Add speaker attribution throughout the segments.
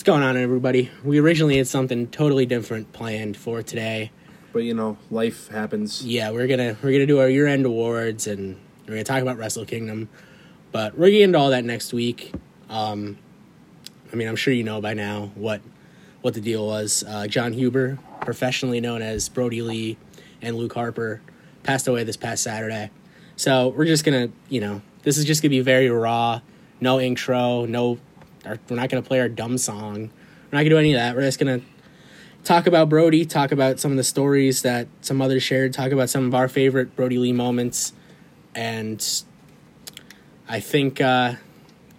Speaker 1: What's going on, everybody? We originally had something totally different planned for today.
Speaker 2: But you know, life happens.
Speaker 1: Yeah, we're gonna we're gonna do our year end awards and we're gonna talk about Wrestle Kingdom, but we're getting into all that next week. Um, I mean, I'm sure you know by now what what the deal was. Uh, John Huber, professionally known as Brodie Lee, and Luke Harper, passed away this past Saturday. So we're just gonna, you know, this is just gonna be very raw. No intro, no. Our, we're not gonna play our dumb song. We're not gonna do any of that. We're just gonna talk about Brodie, talk about some of the stories that some others shared, talk about some of our favorite Brodie Lee moments, and I think uh,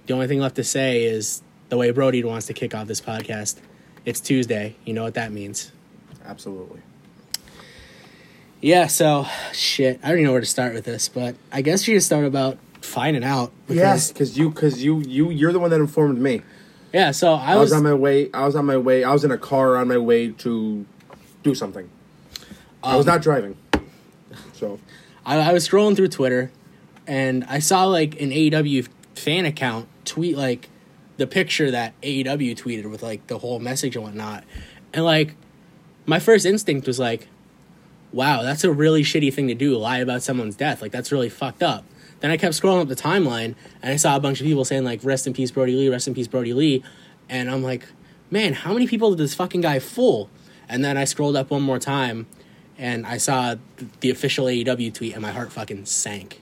Speaker 1: the only thing left to say is the way Brodie wants to kick off this podcast. It's Tuesday. You know what that means.
Speaker 2: Absolutely.
Speaker 1: Yeah, so shit. I don't even know where to start with this, but I guess you just start about finding out.
Speaker 2: Yes, because you, because you, you, you're the one that informed me.
Speaker 1: Yeah, so I,
Speaker 2: I was,
Speaker 1: was,
Speaker 2: on my way. I was on my way. I was in a car on my way to do something. I was
Speaker 1: Um,
Speaker 2: not driving. So
Speaker 1: I, I was scrolling through Twitter, and I saw like an AEW fan account tweet like the picture that AEW tweeted with like the whole message and whatnot, and like my first instinct was like, "Wow, that's a really shitty thing to do. Lie about someone's death. Like that's really fucked up." Then I kept scrolling up the timeline, and I saw a bunch of people saying like, "Rest in peace, Brodie Lee. Rest in peace, Brodie Lee," and I'm like, "Man, how many people did this fucking guy fool?" And then I scrolled up one more time, and I saw the official AEW tweet, and my heart fucking sank.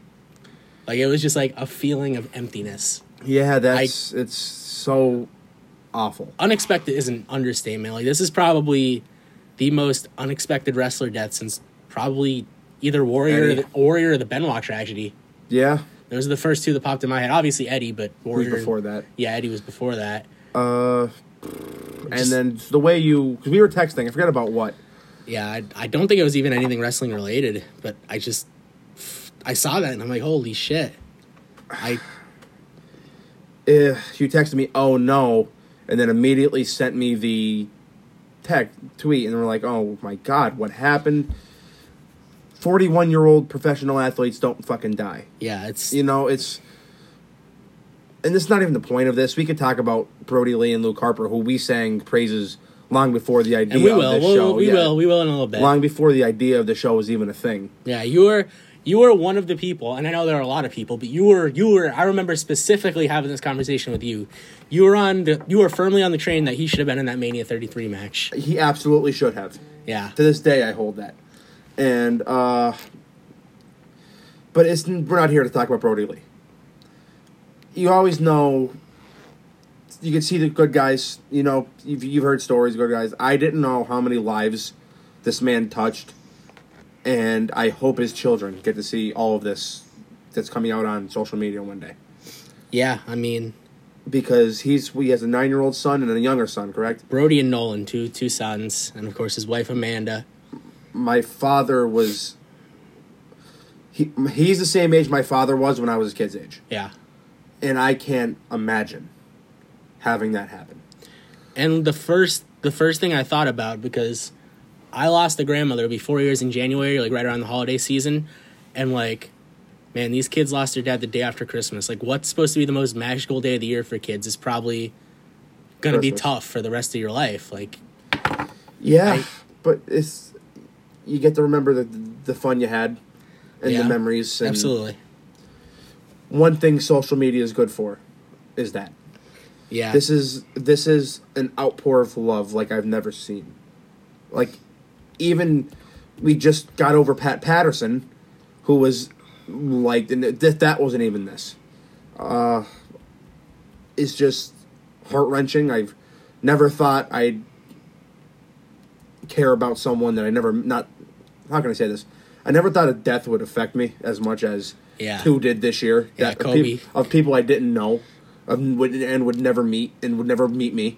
Speaker 1: Like it was just like a feeling of emptiness.
Speaker 2: yeah, that's it's so awful.
Speaker 1: Unexpected is an understatement. Like this is probably the most unexpected wrestler death since probably either Warrior or
Speaker 2: Eddie.
Speaker 1: the, Warrior or the Benoit tragedy.
Speaker 2: Yeah,
Speaker 1: Those are the first two that popped in my head. Obviously Eddie, but
Speaker 2: before that?
Speaker 1: Yeah, Eddie was before that.
Speaker 2: Uh, and then the way you, because we were texting. I forgot about what.
Speaker 1: Yeah, I, I don't think it was even anything wrestling related, but I just I saw that and I'm like, holy shit. I
Speaker 2: Uh, you texted me, "Oh no," and then immediately sent me the tech tweet, and we're like, "Oh my god, what happened?" Forty-one-year-old professional athletes don't fucking die.
Speaker 1: yeah, it's
Speaker 2: You know, it's and this is not even the point of this. We could talk about Brodie Lee and Luke Harper, who we sang praises long before the idea
Speaker 1: and we
Speaker 2: of
Speaker 1: will.
Speaker 2: this
Speaker 1: We'll,
Speaker 2: show.
Speaker 1: we
Speaker 2: yeah.
Speaker 1: will. We will in a little bit.
Speaker 2: long before the idea of the show was even a thing.
Speaker 1: Yeah, you were you were one of the people, and I know there are a lot of people, but you were you were. I remember specifically having this conversation with you. You were on the you were firmly on the train that he should have been in that Mania 33 match.
Speaker 2: He absolutely should have.
Speaker 1: Yeah,
Speaker 2: To this day, I hold that. And uh, but it's we're not here to talk about Brodie Lee. You always know. You can see the good guys. You know, you've, you've heard stories, good guys. I didn't know how many lives this man touched, and I hope his children get to see all of this that's coming out on social media one day.
Speaker 1: yeah. I mean,
Speaker 2: Because he's he has a nine year old son and a younger son, correct?
Speaker 1: Brodie and Nolan, two two sons, and of course his wife Amanda.
Speaker 2: My father was he he's the same age my father was when I was a kid's age.
Speaker 1: Yeah,
Speaker 2: And I can't imagine having that happen.
Speaker 1: and the first the first thing I thought about because I lost a grandmother. It'll be four years in January, like right around the holiday season, and like. Man, these kids lost their dad the day after Christmas. Like, what's supposed to be the most magical day of the year for kids is probably gonna be tough for the rest of your life. Like,
Speaker 2: Yeah,
Speaker 1: I-
Speaker 2: but it's you get to remember the the fun you had and
Speaker 1: Yeah,
Speaker 2: the memories. And
Speaker 1: absolutely,
Speaker 2: One thing social media is good for is that
Speaker 1: yeah.
Speaker 2: this is this is an outpour of love like I've never seen. Like even we just got over Pat Patterson, who was like and that that wasn't even this. Uh, it's just heart wrenching. I've never thought I'd care about someone that I never not. How can I say this? I never thought a death would affect me as much as
Speaker 1: Yeah.
Speaker 2: two did this year.
Speaker 1: Yeah,
Speaker 2: That- of
Speaker 1: Kobe.
Speaker 2: of people I didn't know, of, would, and would never meet and would never meet me.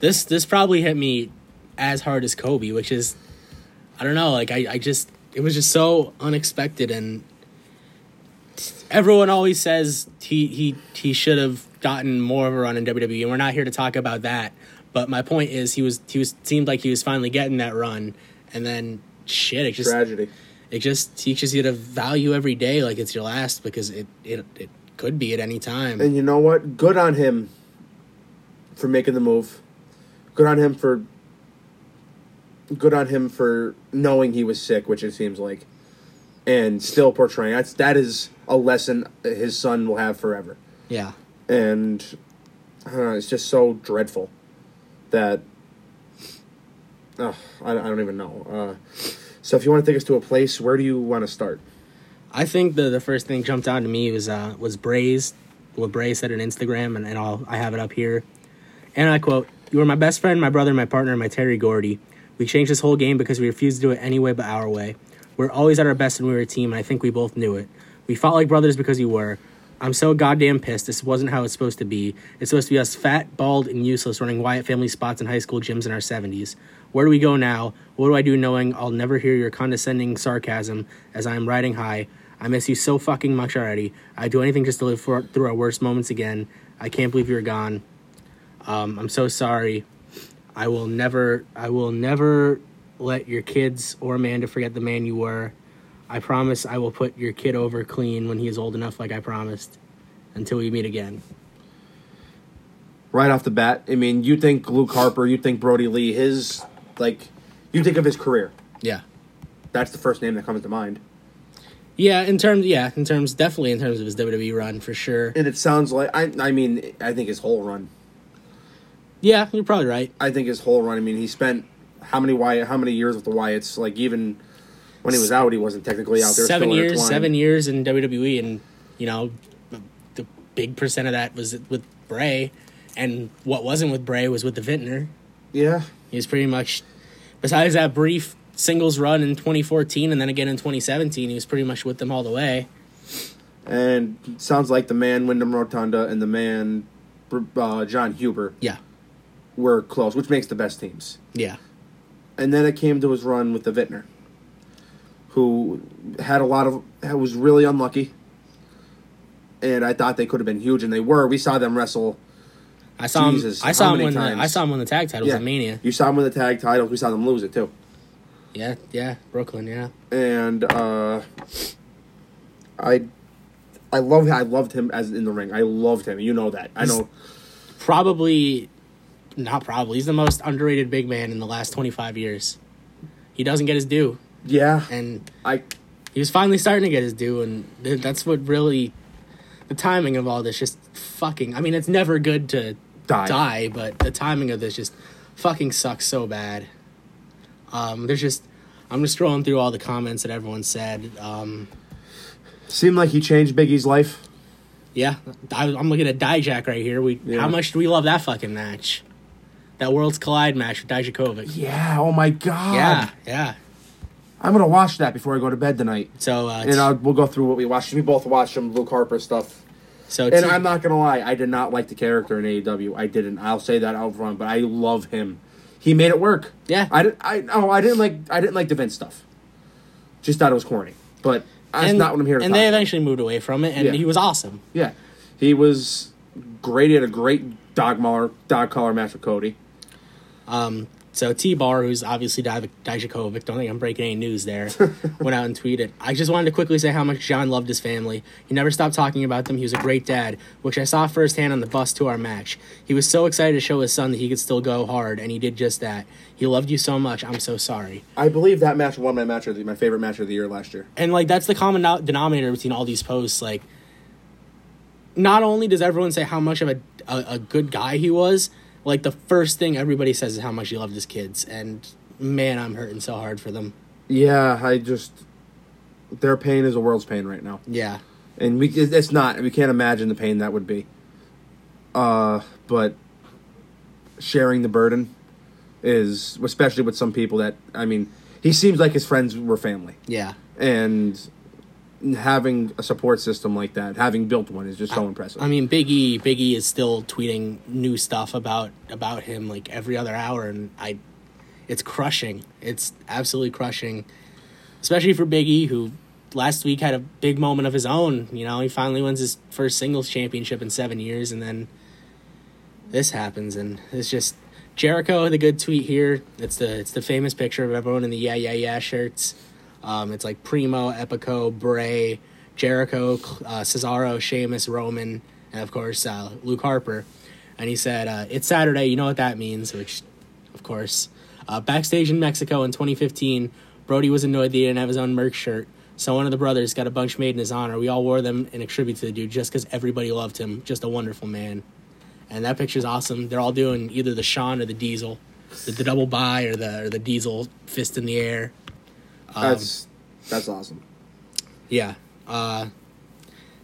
Speaker 1: this this probably hit me as hard as Kobe, which is I don't know, like I, I just it was just so unexpected and everyone always says he he he should have gotten more of a run in WWE and we're not here to talk about that. But my point is he was he was seemed like he was finally getting that run and then shit it just
Speaker 2: Tragedy.
Speaker 1: it just teaches you to value every day like it's your last because it it, it could be at any time.
Speaker 2: And you know what? Good on him for making the move good on him for good on him for knowing he was sick, which it seems like, and still portraying. That's that is a lesson his son will have forever.
Speaker 1: Yeah.
Speaker 2: And I don't know, it's just so dreadful that oh, I, I don't even know. Uh, so if you want to take us to a place, where do you want to start?
Speaker 1: I think the the first thing jumped out to me was uh was Bray's what Bray said on Instagram and, and I'll I have it up here. And I quote, You were my best friend, my brother, my partner, my Terry Gordy. We changed this whole game because we refused to do it any way but our way. We're always at our best when we were a team, and I think we both knew it. We fought like brothers because you were. I'm so goddamn pissed. This wasn't how it's supposed to be. It's supposed to be us fat, bald, and useless running Wyatt family spots in high school gyms in our 70s. Where do we go now? What do I do knowing I'll never hear your condescending sarcasm as I am riding high? I miss you so fucking much already. I'd do anything just to live for, through our worst moments again. I can't believe you're gone. Um, I'm so sorry. I will never, I will never let your kids or Amanda forget the man you were. I promise I will put your kid over clean when he is old enough, like I promised. Until we meet again.
Speaker 2: Right off the bat, I mean, you think Luke Harper, you think Brody Lee, his like, you think of his career.
Speaker 1: Yeah.
Speaker 2: That's the first name that comes to mind.
Speaker 1: Yeah, in terms, yeah, in terms, definitely in terms of his WWE run for sure.
Speaker 2: And it sounds like I, I mean, I think his whole run.
Speaker 1: Yeah, you're probably right.
Speaker 2: I think his whole run. I mean, he spent how many Wyatt, how many years with the Wyatts? Like even when he was out, he wasn't technically out there.
Speaker 1: seven years, seven years in WWE, and you know, the big percent of that was with Bray, and what wasn't with Bray was with the Vintner.
Speaker 2: Yeah,
Speaker 1: He was pretty much, besides that brief singles run in 2014 and then again in 2017, he was pretty much with them all the way.
Speaker 2: and sounds like the man Wyndham Rotunda and the man uh, John Huber
Speaker 1: Yeah,
Speaker 2: were close, which makes the best teams.
Speaker 1: yeah,
Speaker 2: And then it came to his run with the Vintner, who had a lot of was really unlucky. And I thought they could have been huge, and they were. We saw them wrestle.
Speaker 1: I saw
Speaker 2: Jesus,
Speaker 1: him. I saw him when the. I saw him when the tag titles
Speaker 2: Yeah,
Speaker 1: at Mania.
Speaker 2: You saw him with the tag titles. We saw them lose it too.
Speaker 1: Yeah, yeah, Brooklyn. Yeah,
Speaker 2: and uh, I, I love I loved him as in the ring. I loved him. You know that. I know.
Speaker 1: probably, not probably. He's the most underrated big man in the last 25 years. He doesn't get his due,
Speaker 2: Yeah,
Speaker 1: and
Speaker 2: I
Speaker 1: he was finally starting to get his due, and that's what really the timing of all this just fucking. I mean, it's never good to
Speaker 2: Die.
Speaker 1: die, but the timing of this just fucking sucks so bad. Um, there's just I'm just scrolling through all the comments that everyone said. Um,
Speaker 2: seemed like he changed Biggie's life.
Speaker 1: yeah, I, I'm looking at Dijak right here. We
Speaker 2: Yeah.
Speaker 1: how much do we love that fucking match? That Worlds Collide match with Dijakovic.
Speaker 2: Yeah. Oh my god.
Speaker 1: Yeah, yeah.
Speaker 2: I'm gonna watch that before I go to bed tonight.
Speaker 1: So uh,
Speaker 2: And I'll, we'll go through what we watched. We both watched some Luke Harper stuff.
Speaker 1: so
Speaker 2: And
Speaker 1: T-
Speaker 2: I'm not gonna lie, I did not like the character in AEW. I didn't. I'll say that out front. But I love him. He made it work.
Speaker 1: Yeah.
Speaker 2: I didn't. I oh I didn't like. I didn't like the Vince stuff. Just thought it was corny. But that's
Speaker 1: and,
Speaker 2: not what I'm here to
Speaker 1: And they
Speaker 2: about.
Speaker 1: eventually moved away from it, and
Speaker 2: Yeah.
Speaker 1: he was awesome.
Speaker 2: Yeah, he was great. He had a great dog mauler, dog collar match with Cody.
Speaker 1: Um, so T Bar, who's obviously Dijakovic, don't think I'm breaking any news there, went out and tweeted. I just wanted to quickly say how much John loved his family. He never stopped talking about them. He was a great dad, which I saw firsthand on the bus to our match. He was so excited to show his son that he could still go hard, and he did just that. He loved you so much. I'm so sorry.
Speaker 2: I believe that match won my match of the, my favorite match of the year last year.
Speaker 1: And like that's the common no- denominator between all these posts. Like, not only does everyone say how much of a, a a good guy he was, like the first thing everybody says is how much he loved his kids. And man, I'm hurting so hard for them.
Speaker 2: Yeah, I just their pain is a world's pain right now,
Speaker 1: Yeah.
Speaker 2: and we it's not. We can't imagine the pain that would be. Uh, but sharing the burden is especially with some people that I mean, he seems like his friends were family,
Speaker 1: Yeah.
Speaker 2: and having a support system like that, having built one, is just so impressive.
Speaker 1: I mean, Biggie, Biggie E is still tweeting new stuff about about him like every other hour, and I, it's crushing. It's absolutely crushing, especially for Big E, who last week had a big moment of his own. You know, he finally wins his first singles championship in seven years, and then this happens, and it's just Jericho a good tweet here. It's the it's the famous picture of everyone in the yeah yeah yeah shirts. Um, it's like Primo, Epico, Bray, Jericho, uh, Cesaro, Sheamus, Roman, and of course uh, Luke Harper. And he said, uh, "It's Saturday. You know what that means?" Which of course. Uh, backstage in Mexico in 2015, Brodie was annoyed that he didn't have his own merch shirt. So one of the brothers got a bunch made in his honor. We all wore them in a tribute to the dude just because everybody loved him. Just a wonderful man. And that picture's awesome. They're all doing either the Sean or the Diesel, the, the double buy or the or the Diesel fist in the air. Um,
Speaker 2: That's that's awesome.
Speaker 1: Yeah. Uh,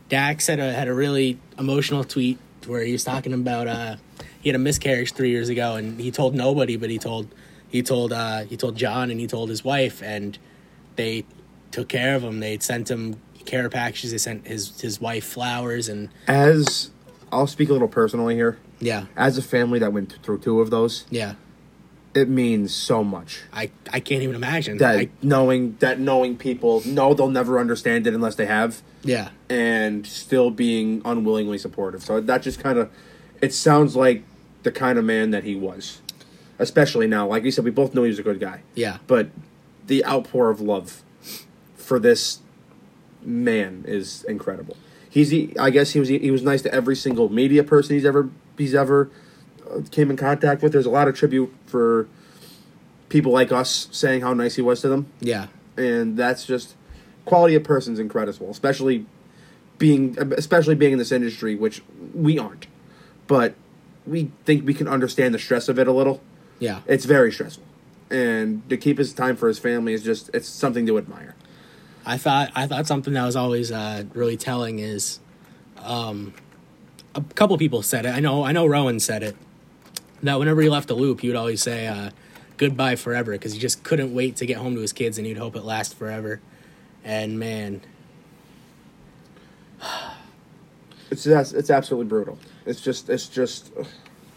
Speaker 1: Dax had a had a really emotional tweet where he was talking about uh, he had a miscarriage three years ago and he told nobody, but he told he told uh, he told John and he told his wife and they took care of him. They sent him care packages. They sent his his wife flowers and
Speaker 2: As I'll speak a little personally here.
Speaker 1: yeah
Speaker 2: As a family that went through two of those,
Speaker 1: yeah.
Speaker 2: It means so much.
Speaker 1: I I can't even imagine
Speaker 2: That
Speaker 1: I,
Speaker 2: knowing that knowing people know they'll never understand it unless they have,
Speaker 1: yeah
Speaker 2: and still being unwillingly supportive. So that just kind of, it sounds like the kind of man that he was, especially now. Like you said, we both know he was a good guy,
Speaker 1: yeah
Speaker 2: but the outpour of love for this man is incredible. He's he, I guess he was he was nice to every single media person he's ever he's ever came in contact with. There's a lot of tribute for people like us saying how nice he was to them,
Speaker 1: yeah
Speaker 2: and that's just quality of person's incredible, especially being especially being in this industry, which we aren't, but we think we can understand the stress of it a little.
Speaker 1: yeah.
Speaker 2: It's very stressful, and to keep his time for his family is just it's something to admire.
Speaker 1: I thought I thought something that was always uh, really telling is, um, a couple people said it. I know I know Rowan said it. That whenever he left the loop, he would always say uh, "goodbye forever" because he just couldn't wait to get home to his kids, and he'd hope it lasts forever. And man,
Speaker 2: It's that's it's absolutely brutal. It's just it's just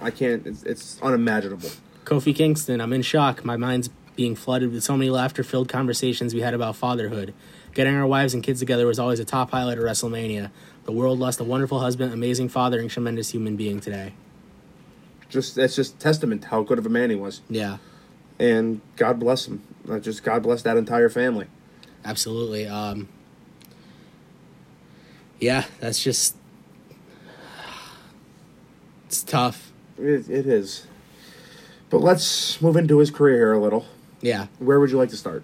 Speaker 2: I can't. It's, it's unimaginable.
Speaker 1: Kofi Kingston, I'm in shock. My mind's being flooded with so many laughter-filled conversations we had about fatherhood. Getting our wives and kids together was always a top highlight of WrestleMania. The world lost a wonderful husband, amazing father, and tremendous human being today.
Speaker 2: Just that's just testament to how good of a man he was,
Speaker 1: Yeah.
Speaker 2: and God bless him. Just God bless that entire family.
Speaker 1: absolutely um yeah that's just it's tough
Speaker 2: It, it is. But let's move into his career here a little.
Speaker 1: yeah
Speaker 2: Where would you like to start?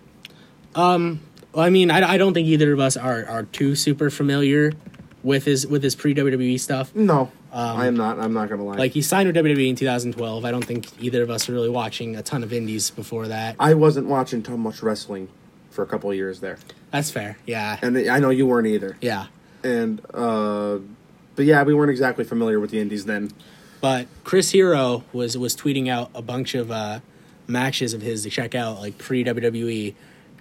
Speaker 1: um well, i mean I, I don't think either of us are are too super familiar with his with his pre wwe stuff
Speaker 2: No,
Speaker 1: Um,
Speaker 2: I am not. I'm not gonna lie.
Speaker 1: like he signed with wwe in 2012 i don't think either of us were really watching a ton of indies before that
Speaker 2: I wasn't watching too much wrestling for a couple of years there,
Speaker 1: that's fair yeah
Speaker 2: and I know you weren't either.
Speaker 1: yeah
Speaker 2: And uh, but yeah, we weren't exactly familiar with the indies then.
Speaker 1: But Chris Hero was was tweeting out a bunch of uh, matches of his to check out, like pre WWE,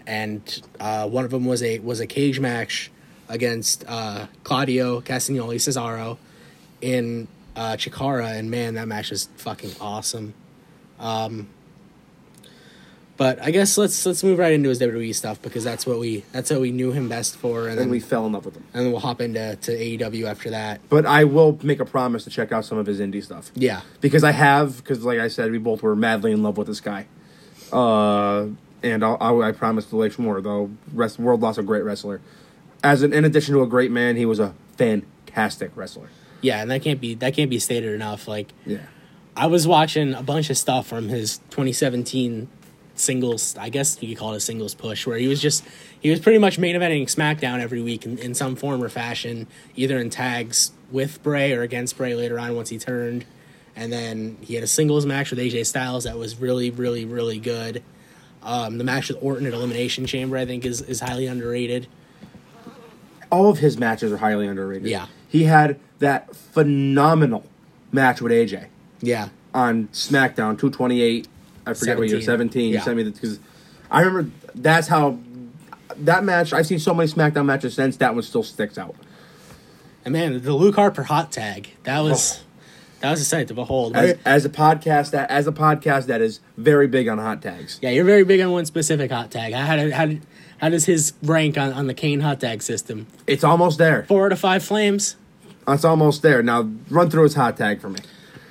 Speaker 1: and uh, one of them was a was a cage match against uh, Claudio Castagnoli Cesaro in uh, Chikara, and man, that match was fucking awesome. Um, but I guess let's let's move right into his WWE stuff because that's what we that's what we knew him best for, and,
Speaker 2: And
Speaker 1: then
Speaker 2: we fell in love with him.
Speaker 1: and then we'll hop into to AEW after that.
Speaker 2: But I will make a promise to check out some of his indie stuff.
Speaker 1: Yeah,
Speaker 2: because I have because like I said, we both were madly in love with this guy. Uh, and I'll, I'll, I promise to like more though. Rest, world lost a great wrestler. As an, in addition to a great man, he was a fantastic wrestler.
Speaker 1: Yeah, and that can't be that can't be stated enough. Like
Speaker 2: Yeah,
Speaker 1: I was watching a bunch of stuff from his 2017 singles. I guess you could call it a singles push, where he was just he was pretty much main eventing SmackDown every week in, in some form or fashion, either in tags with Bray or against Bray later on once he turned. And then he had a singles match with AJ Styles that was really, really, really good. Um, the match with Orton at Elimination Chamber, I think, is, is highly underrated.
Speaker 2: all of his matches are highly underrated.
Speaker 1: Yeah.
Speaker 2: He had that phenomenal match with AJ
Speaker 1: Yeah,
Speaker 2: on SmackDown 228. I forget what year
Speaker 1: 17.
Speaker 2: 17. You
Speaker 1: Yeah.
Speaker 2: sent me because I remember that's how that match. I've seen so many SmackDown matches since that one still sticks out.
Speaker 1: and man, the Luke Harper hot tag that oh. was
Speaker 2: Oh.
Speaker 1: that was a sight to behold.
Speaker 2: As, as a podcast that as a podcast that is very big on hot tags.
Speaker 1: Yeah, you're very big on one specific hot tag. How, how, how, how does his rank on, on the Kane hot tag system?
Speaker 2: It's almost there.
Speaker 1: Four out of five flames.
Speaker 2: It's almost there. Now run through his hot tag for me.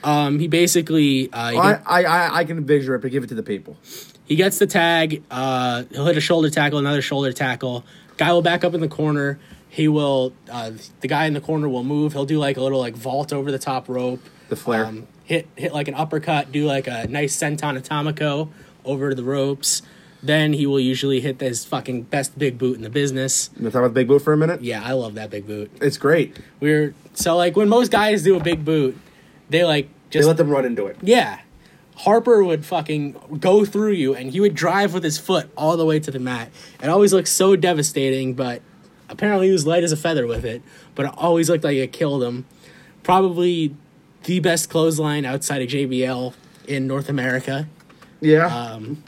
Speaker 1: Um, he basically uh, he,
Speaker 2: I,
Speaker 1: get-
Speaker 2: I, I, I can visual it, but give it to the people.
Speaker 1: he gets the tag. Uh, he'll hit a shoulder tackle, another shoulder tackle. Guy will back up in the corner. He will. Uh, the guy in the corner will move. He'll do like a little like vault over the top rope.
Speaker 2: The flare.
Speaker 1: Um, hit hit like an uppercut, do like a nice senton atomico over the ropes. Then he will usually hit his fucking best big boot in the business.
Speaker 2: You want to talk about the big boot for a minute?
Speaker 1: Yeah, I love that big boot.
Speaker 2: It's great.
Speaker 1: We're so like when most guys do a big boot, they like
Speaker 2: They
Speaker 1: just
Speaker 2: let them run into it.
Speaker 1: yeah. Harper would fucking go through you and he would drive with his foot all the way to the mat. It always looked so devastating, but apparently he was light as a feather with it. But it always looked like it killed him. Probably the best clothesline outside of JBL in North America.
Speaker 2: Yeah.
Speaker 1: Um,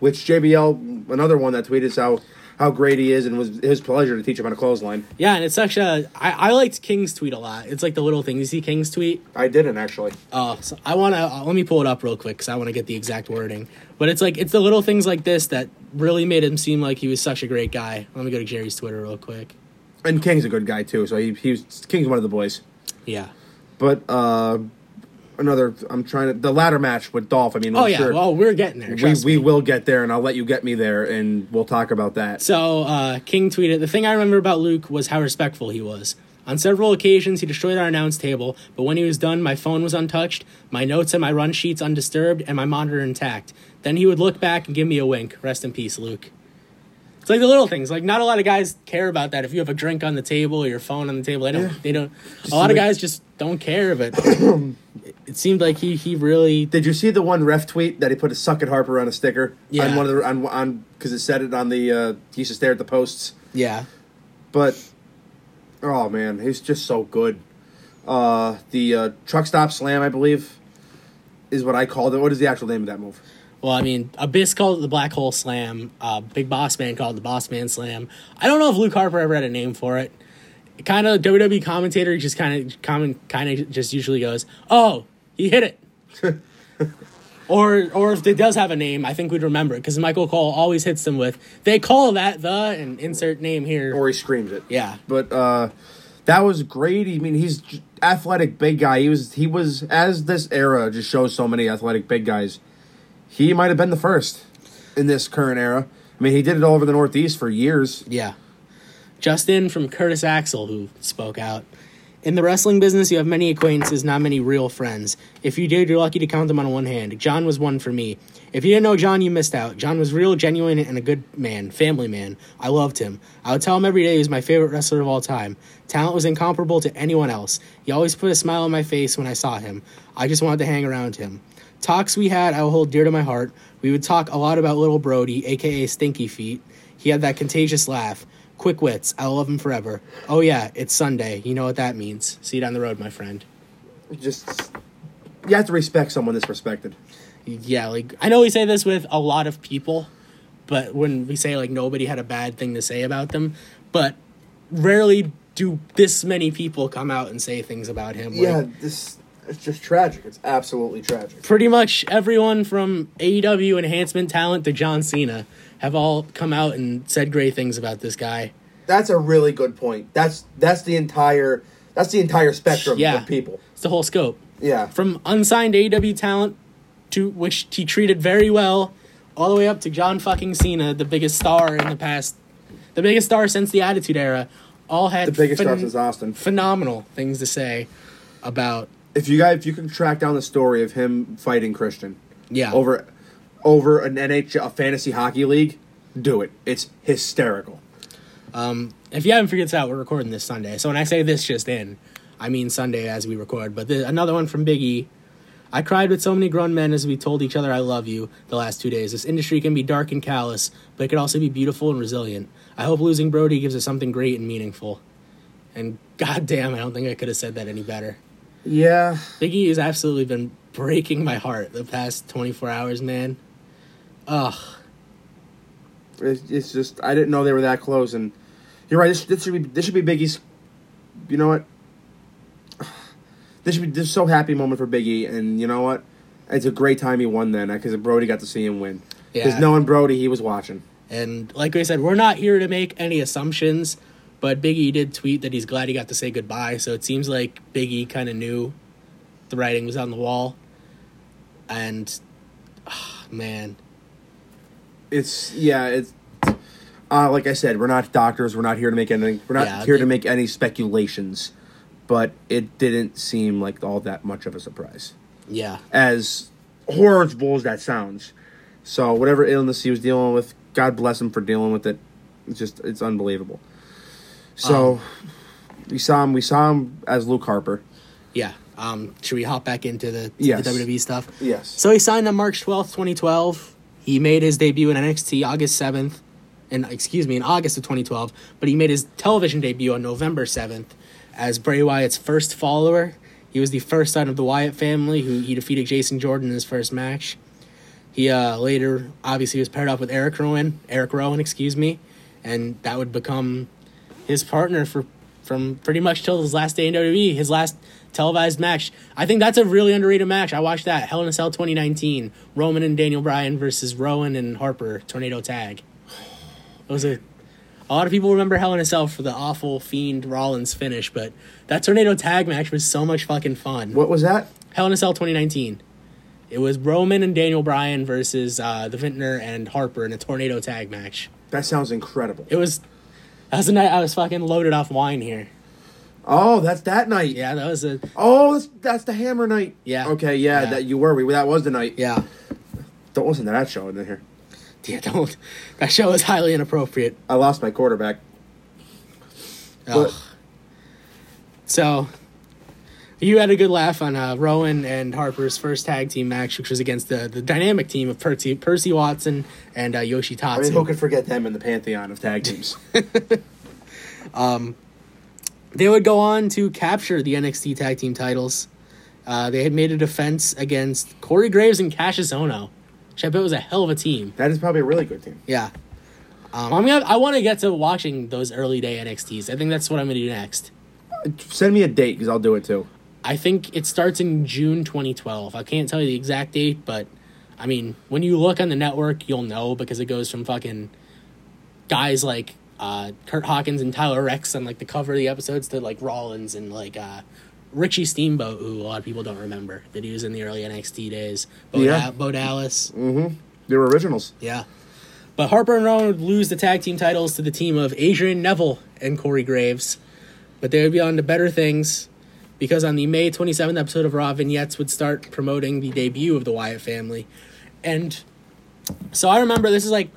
Speaker 2: Which JBL, another one that tweeted how how great he is, and was his pleasure to teach him how to clothesline.
Speaker 1: yeah, and it's such a. I, I liked King's tweet a lot. It's like the little things. You see King's tweet?
Speaker 2: I didn't actually.
Speaker 1: Oh, so I want to uh, let me pull it up real quick because I want to get the exact wording. But it's like it's the little things like this that really made him seem like he was such a great guy. Let me go to Jerry's Twitter real quick.
Speaker 2: And King's a good guy too, so he he was King's one of the boys.
Speaker 1: Yeah.
Speaker 2: But uh another, I'm trying to the ladder match with Dolph. I mean,
Speaker 1: Oh
Speaker 2: I'm
Speaker 1: yeah.
Speaker 2: sure
Speaker 1: Well, we're getting there.
Speaker 2: we we
Speaker 1: me.
Speaker 2: will get there, and I'll let you get me there, and we'll talk about that.
Speaker 1: So uh, King tweeted, "The thing I remember about Luke was how respectful he was. On several occasions, he destroyed our announce table, but when he was done, my phone was untouched, my notes and my run sheets undisturbed, and my monitor intact. Then he would look back and give me a wink. Rest in peace, Luke." It's like the little things. Like not a lot of guys care about that. If you have a drink on the table or your phone on the table, they don't.
Speaker 2: Yeah.
Speaker 1: They don't. a lot of guys just don't care. But it, seemed like he he really
Speaker 2: Did you see the one ref tweet that he put a "suck at Harper" on a sticker
Speaker 1: Yeah.
Speaker 2: on one of the on on because it said it on the uh, he used to stare at the posts.
Speaker 1: yeah
Speaker 2: But oh man, he's just so good. Uh, the uh, truck stop slam, I believe, is what I called it. What is the actual name of that move?
Speaker 1: Well, I mean, Abyss called it the Black Hole Slam. Uh, Big Boss Man called it the Boss Man Slam. I don't know if Luke Harper ever had a name for it. Kind of WWE commentator just kind of common kind of just usually goes, "Oh, he hit it." or or if it does have a name, I think we'd remember it because Michael Cole always hits them with, "They call that the and insert name here."
Speaker 2: Or he screams it.
Speaker 1: yeah,
Speaker 2: But uh, that was great. I mean, he's athletic, big guy. He was he was as this era just shows so many athletic big guys. He might have been the first in this current era. I mean, he did it all over the Northeast for years.
Speaker 1: Yeah. Justin from Curtis Axel, who spoke out. In the wrestling business, you have many acquaintances, not many real friends. If you did, you're lucky to count them on one hand. John was one for me. If you didn't know John, you missed out. John was real, genuine, and a good man, family man. I loved him. I would tell him every day he was my favorite wrestler of all time. Talent was incomparable to anyone else. He always put a smile on my face when I saw him. I just wanted to hang around him. Talks we had, I will hold dear to my heart. We would talk a lot about little Brodie, aka Stinky Feet. He had that contagious laugh. Quick wits, I'll love him forever. Oh yeah, it's Sunday. You know what that means. See you down the road, my friend.
Speaker 2: Just you have to respect someone that's respected.
Speaker 1: Yeah, like I know we say this with a lot of people, but when we say like nobody had a bad thing to say about them, but rarely do this many people come out and say things about him. Like,
Speaker 2: Yeah, this it's just tragic. It's absolutely tragic.
Speaker 1: pretty much everyone from AEW enhancement talent to John Cena have all come out and said great things about this guy.
Speaker 2: That's a really good point. That's that's the entire that's the entire spectrum
Speaker 1: Yeah.
Speaker 2: of people.
Speaker 1: It's the whole scope.
Speaker 2: Yeah.
Speaker 1: From unsigned AEW talent to which he treated very well, all the way up to John fucking Cena, the biggest star in the past, the biggest star since the Attitude Era, all had
Speaker 2: The biggest star
Speaker 1: phen-
Speaker 2: since Austin.
Speaker 1: phenomenal things to say about
Speaker 2: If you guys if you can track down the story of him fighting Christian
Speaker 1: yeah
Speaker 2: over over an NHL a fantasy hockey league, do it. It's hysterical.
Speaker 1: Um, if you haven't figured this out, we're recording this Sunday. So when I say this just in, I mean Sunday as we record. But the, another one from Biggie. I cried with so many grown men as we told each other I love you the last two days. This industry can be dark and callous, but it can also be beautiful and resilient. I hope losing Brodie gives us something great and meaningful. And goddamn, I don't think I could have said that any better.
Speaker 2: Yeah.
Speaker 1: Biggie has absolutely been breaking my heart the past 24 hours, man. Ugh.
Speaker 2: It's, it's just I didn't know they were that close, and you're right. This, this should be this should be Biggie's. You know what? This should be this so happy moment for Biggie, and you know what? It's a great time he won then because Brodie got to see him win. Because
Speaker 1: Yeah.
Speaker 2: knowing Brodie, he was watching.
Speaker 1: And like I said, we're not here to make any assumptions, but Biggie did tweet that he's glad he got to say goodbye. So it seems like Biggie kind of knew the writing was on the wall. And ah, man,
Speaker 2: It's yeah. It's uh, like I said, we're not doctors. We're not here to make any. We're not
Speaker 1: Yeah,
Speaker 2: here
Speaker 1: they-
Speaker 2: to make any speculations. But it didn't seem like all that much of a surprise.
Speaker 1: Yeah.
Speaker 2: as horrible as that sounds. So whatever illness he was dealing with, God bless him for dealing with it. It's just it's unbelievable. So
Speaker 1: Um,
Speaker 2: we saw him. We saw him as Luke Harper.
Speaker 1: Yeah. Um, should we hop back into the,
Speaker 2: Yes.
Speaker 1: the WWE stuff?
Speaker 2: Yes.
Speaker 1: So he signed on March 12th, 2012. He made his debut in NXT August 7th, and excuse me, in August of 2012, but he made his television debut on November 7th as Bray Wyatt's first follower. He was the first son of the Wyatt family who he defeated Jason Jordan in his first match. He uh, later obviously was paired up with Erick Rowan, Erick Rowan, excuse me, and that would become his partner for from pretty much till his last day in WWE, his last televised match. I think that's a really underrated match. I watched that Hell in a Cell 2019, Roman and Daniel Bryan versus Rowan and Harper tornado tag. It was a a lot of people remember Hell in a Cell for the awful Fiend Rollins finish, but that tornado tag match was so much fucking fun.
Speaker 2: What was that?
Speaker 1: Hell in a Cell 2019. It was Roman and Daniel Bryan versus uh, the Vintner and Harper in a tornado tag match.
Speaker 2: That sounds incredible.
Speaker 1: It was that was the night I was fucking loaded off wine here.
Speaker 2: Oh, that's that night.
Speaker 1: Yeah, that was a
Speaker 2: Oh, that's, that's the Hammer night.
Speaker 1: Yeah.
Speaker 2: Okay. Yeah,
Speaker 1: Yeah.
Speaker 2: That you were. We that was the night.
Speaker 1: yeah.
Speaker 2: Don't listen to that show in here.
Speaker 1: Yeah, don't. That show is highly inappropriate.
Speaker 2: I lost my quarterback.
Speaker 1: Ugh.
Speaker 2: But-
Speaker 1: So, you had a good laugh on uh, Rowan and Harper's first tag team match, which was against the, the dynamic team of Percy, Percy Watson and uh, Yoshi
Speaker 2: I
Speaker 1: Tatsu.
Speaker 2: mean, who could forget them in the pantheon of tag teams?
Speaker 1: they would go on to capture the NXT tag team titles. Uh, they had made a defense against Corey Graves and Kassius Ohno, which I bet was a hell of a team.
Speaker 2: that is probably a really good team.
Speaker 1: Yeah. Um, I'm gonna, I want to get to watching those early day NXTs. I think that's what I'm going to do next.
Speaker 2: Send me a date because I'll do it too.
Speaker 1: I think it starts in June 2012. I can't tell you the exact date, but I mean, when you look on the network, you'll know because it goes from fucking guys like uh, Kurt Hawkins and Tyler Reks on like the cover of the episodes to like Rollins and like uh, Richie Steamboat, who a lot of people don't remember that he was in the early NXT days. Bo,
Speaker 2: Yeah.
Speaker 1: Da- Bo Dallas,
Speaker 2: Mm-hmm. They were originals.
Speaker 1: yeah. But Harper and Rowan would lose the tag team titles to the team of Adrian Neville and Corey Graves. But they would be on to better things because on the May 27th episode of Raw, vignettes would start promoting the debut of the Wyatt family. And so I remember this is like,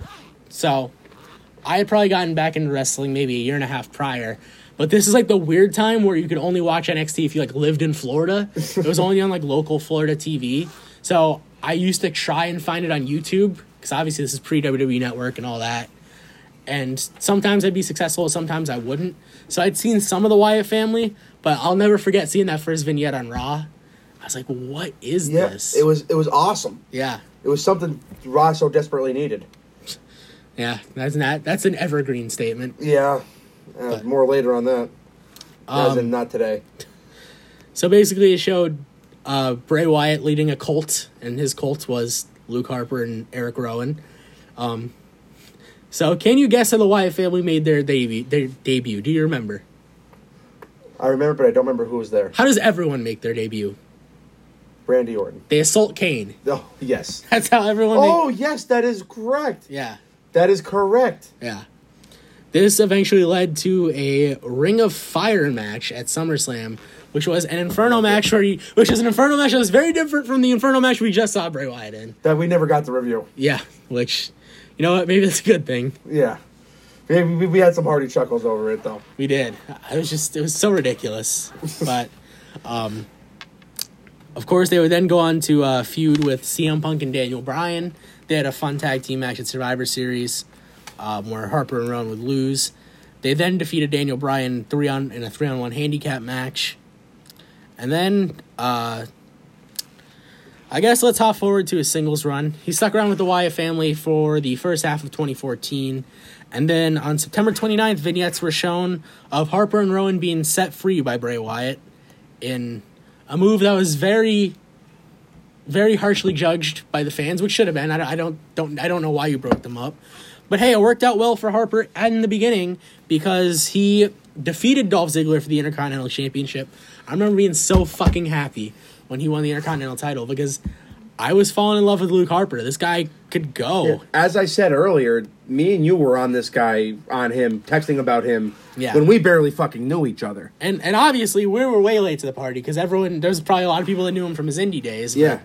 Speaker 1: so I had probably gotten back into wrestling maybe a year and a half prior. But this is like the weird time where you could only watch NXT if you like lived in Florida. It was only on like local Florida TV. So I used to try and find it on YouTube because obviously this is pre WWE Network and all that. And sometimes I'd be successful, sometimes I wouldn't. So I'd seen some of the Wyatt family, but I'll never forget seeing that first vignette on Raw. I was like, "What is this?"
Speaker 2: it was it was awesome.
Speaker 1: yeah,
Speaker 2: It was something Raw so desperately needed.
Speaker 1: Yeah. That's not that's an evergreen statement.
Speaker 2: Yeah, uh, more later on that. As
Speaker 1: Um,
Speaker 2: in not today.
Speaker 1: So basically, it showed uh, Bray Wyatt leading a cult, and his cult was Luke Harper and Erick Rowan. Um, so, can you guess how the Wyatt family made their debut? Their debut? Do you remember?
Speaker 2: I remember, but I don't remember who was there.
Speaker 1: How does everyone make their debut?
Speaker 2: Randy Orton.
Speaker 1: They assault Kane.
Speaker 2: Oh yes.
Speaker 1: That's how everyone.
Speaker 2: Oh yes, that is correct.
Speaker 1: yeah,
Speaker 2: That is correct.
Speaker 1: yeah. This eventually led to a Ring of Fire match at SummerSlam, which was an Inferno match where he, which is an Inferno match that was very different from the Inferno match we just saw Bray Wyatt in.
Speaker 2: That we never got the review.
Speaker 1: Yeah, which, you know what? Maybe that's a good thing.
Speaker 2: Yeah. We, we, we had some hearty chuckles over it though.
Speaker 1: We did. It was just it was so ridiculous. but um of course they would then go on to uh, feud with CM Punk and Daniel Bryan. They had a fun tag team match at Survivor Series um, where Harper and Rowan would lose. They then defeated Daniel Bryan three on in a three on one handicap match. And then uh I guess let's hop forward to his singles run. He stuck around with the Wyatt family for the first half of 2014. And then on September 29th, vignettes were shown of Harper and Rowan being set free by Bray Wyatt in a move that was very, very harshly judged by the fans, which should have been. I don't, I don't, don't, I don't know why you broke them up, but hey, it worked out well for Harper in the beginning because he defeated Dolph Ziggler for the Intercontinental Championship. I remember being so fucking happy when he won the Intercontinental title because I was falling in love with Luke Harper. This guy could go.
Speaker 2: As I said earlier, me and you were on this guy, on him, texting about him
Speaker 1: Yeah.
Speaker 2: when we barely fucking knew each other.
Speaker 1: And and obviously we were way late to the party because everyone there's probably a lot of people that knew him from his indie days.
Speaker 2: Yeah.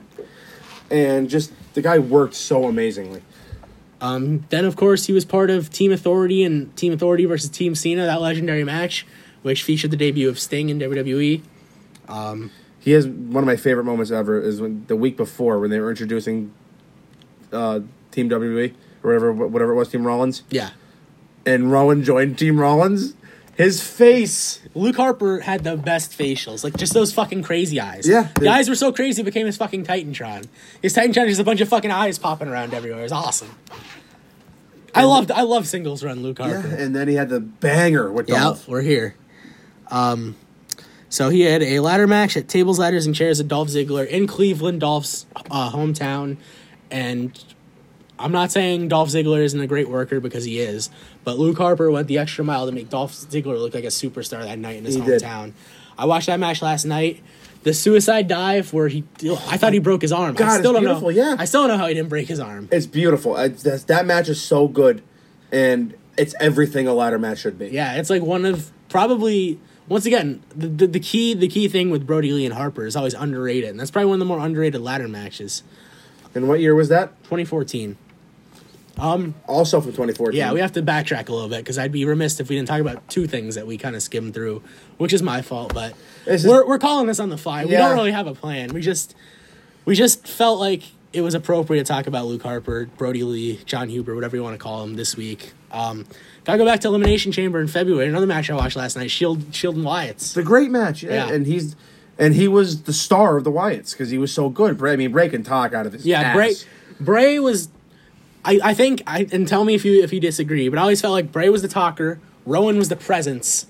Speaker 2: And just, the guy worked so amazingly.
Speaker 1: Um, then of course he was part of Team Authority and Team Authority versus Team Cena, that legendary match, which featured the debut of Sting in. WWE.
Speaker 2: He has one of my favorite moments ever is when the week before when they were introducing uh, Team WWE or whatever whatever it was, Team Rollins,
Speaker 1: Yeah.
Speaker 2: and Rowan joined Team Rollins. His face,
Speaker 1: Luke Harper had the best facials, like just those fucking crazy eyes.
Speaker 2: Yeah.
Speaker 1: the eyes were so crazy, it became his fucking Titantron. His Titantron is just a bunch of fucking eyes popping around everywhere. It's awesome. I loved, I love singles run Luke Harper.
Speaker 2: Yeah, and then he had the banger with
Speaker 1: Yeah,
Speaker 2: Dolph.
Speaker 1: we're here. Um, so he had a ladder match at tables, ladders, and chairs at Dolph Ziggler in Cleveland, Dolph's uh, hometown. And I'm not saying Dolph Ziggler isn't a great worker because he is, but Luke Harper went the extra mile to make Dolph Ziggler look like a superstar that night in his
Speaker 2: He did.
Speaker 1: hometown. I watched that match last night. The suicide dive where he, oh, I thought he broke his arm.
Speaker 2: God,
Speaker 1: I
Speaker 2: it's
Speaker 1: still don't
Speaker 2: beautiful,
Speaker 1: know.
Speaker 2: yeah.
Speaker 1: I still don't know how he didn't break his arm.
Speaker 2: It's beautiful. I, that match is so good, and it's everything a ladder match should be.
Speaker 1: Yeah, it's like one of probably once again the, the the key the key thing with Brodie Lee and Harper is always underrated, and that's probably one of the more underrated ladder matches.
Speaker 2: And what year was that?
Speaker 1: 2014. Um,
Speaker 2: Also from 2014.
Speaker 1: yeah, we have to backtrack a little bit because I'd be remiss if we didn't talk about two things that we kind of skimmed through, which is my fault. But
Speaker 2: is-
Speaker 1: we're we're calling this on the fly. We don't really have a plan. We just we just felt like it was appropriate to talk about Luke Harper, Brodie Lee, John Huber, whatever you want to call him this week. Um, gotta go back to Elimination Chamber in February. Another match I watched last night: Shield, Shield and Wyatts.
Speaker 2: It's a great match. Yeah.
Speaker 1: Yeah.
Speaker 2: And he's and he was the star of the Wyatts because he was so good. Bray, I mean, Bray can talk out of his
Speaker 1: Yeah,
Speaker 2: ass.
Speaker 1: Bray. Bray was. I, I think I and tell me if you if you disagree, but I always felt like Bray was the talker, Rowan was the presence,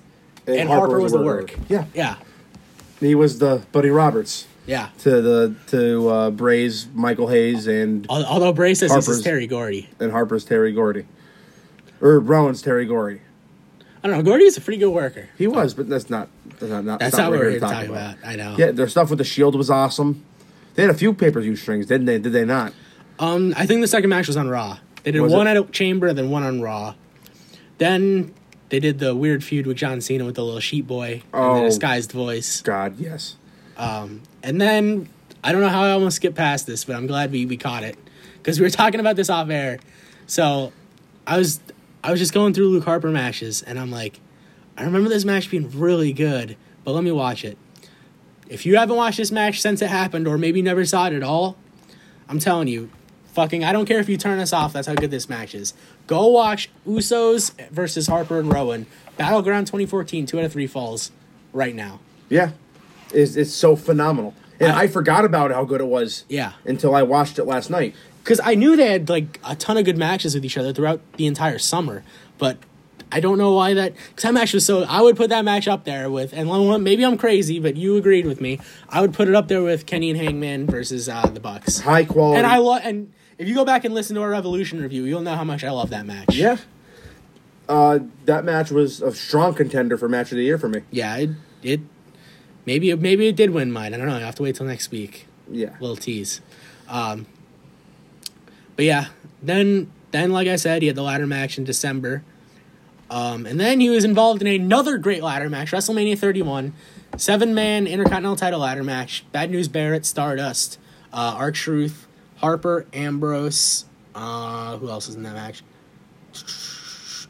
Speaker 1: and, Harper, was the work.
Speaker 2: Yeah.
Speaker 1: Yeah,
Speaker 2: He was the Buddy Roberts
Speaker 1: yeah.
Speaker 2: to the to uh, Bray's Michael Hayes and
Speaker 1: Although Bray says this is Terry Gordy.
Speaker 2: and Harper's Terry Gordy. Or Rowan's Terry Gordy.
Speaker 1: I don't know. Gordy's a pretty good worker.
Speaker 2: He was, but that's not that's not, not
Speaker 1: That's
Speaker 2: not
Speaker 1: what we're here to talk about. I know.
Speaker 2: Yeah, their stuff with the Shield was awesome. They had a few pay per view strings, didn't they? Did they not?
Speaker 1: Um, I think the second match was on Raw. They did
Speaker 2: Was
Speaker 1: one
Speaker 2: it?
Speaker 1: at Chamber, then one on Raw. Then they did the weird feud with John Cena with the little sheep boy and the
Speaker 2: Oh.
Speaker 1: disguised voice.
Speaker 2: God, yes.
Speaker 1: Um, and then I don't know how I almost skipped past this, but I'm glad we, we caught it because we were talking about this off air. So I was I was just going through Luke Harper matches, and I'm like, I remember this match being really good, but let me watch it. If you haven't watched this match since it happened, or maybe never saw it at all, I'm telling you, fucking, I don't care if you turn us off. That's how good this match is. Go watch Usos versus Harper and Rowan, Battleground 2014, two out of three falls, right now.
Speaker 2: Yeah, it's, it's so phenomenal. And
Speaker 1: I-
Speaker 2: I, forgot about how good it was.
Speaker 1: Yeah.
Speaker 2: Until I watched it last night.
Speaker 1: because I knew they had like a ton of good matches with each other throughout the entire summer, but I don't know why that because that match was so. I would put that match up there with, and maybe I'm crazy, but you agreed with me. I would put it up there with Kenny and Hangman versus uh, the Bucks.
Speaker 2: High quality.
Speaker 1: And I love, and if you go back and listen to our Revolution review, you'll know how much I love that match.
Speaker 2: Yeah. Uh, that match was a strong contender for match of the year for me.
Speaker 1: yeah. It, it maybe it, maybe it did win mine. I don't know. I have to wait till next week.
Speaker 2: Yeah.
Speaker 1: little tease. Um, but yeah, then then like I said, he had the ladder match in December, um, and then he was involved in another great ladder match, WrestleMania 31, seven man Intercontinental Title ladder match. Bad News Barrett, Stardust, uh, R-Truth, Harper, Ambrose. Uh, who else is in that match?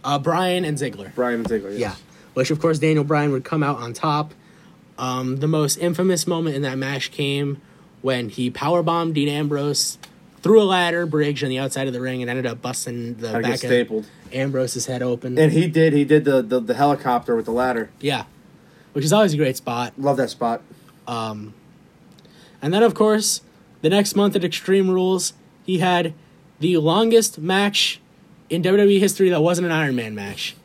Speaker 1: Uh, Bryan and Ziggler.
Speaker 2: Bryan and Ziggler. Yes.
Speaker 1: Yeah. Which, of course, Daniel Bryan would come out on top. Um, the most infamous moment in that match came when he powerbombed Dean Ambrose through a ladder bridge on the outside of the ring and ended up busting the
Speaker 2: Had
Speaker 1: back of
Speaker 2: stapled.
Speaker 1: Ambrose's head open.
Speaker 2: And he did. He did the, the, the helicopter with the ladder.
Speaker 1: yeah. Which is always a great spot.
Speaker 2: Love that spot.
Speaker 1: Um, and then, of course, the next month at Extreme Rules, he had the longest match in WWE history that wasn't an Iron Man match.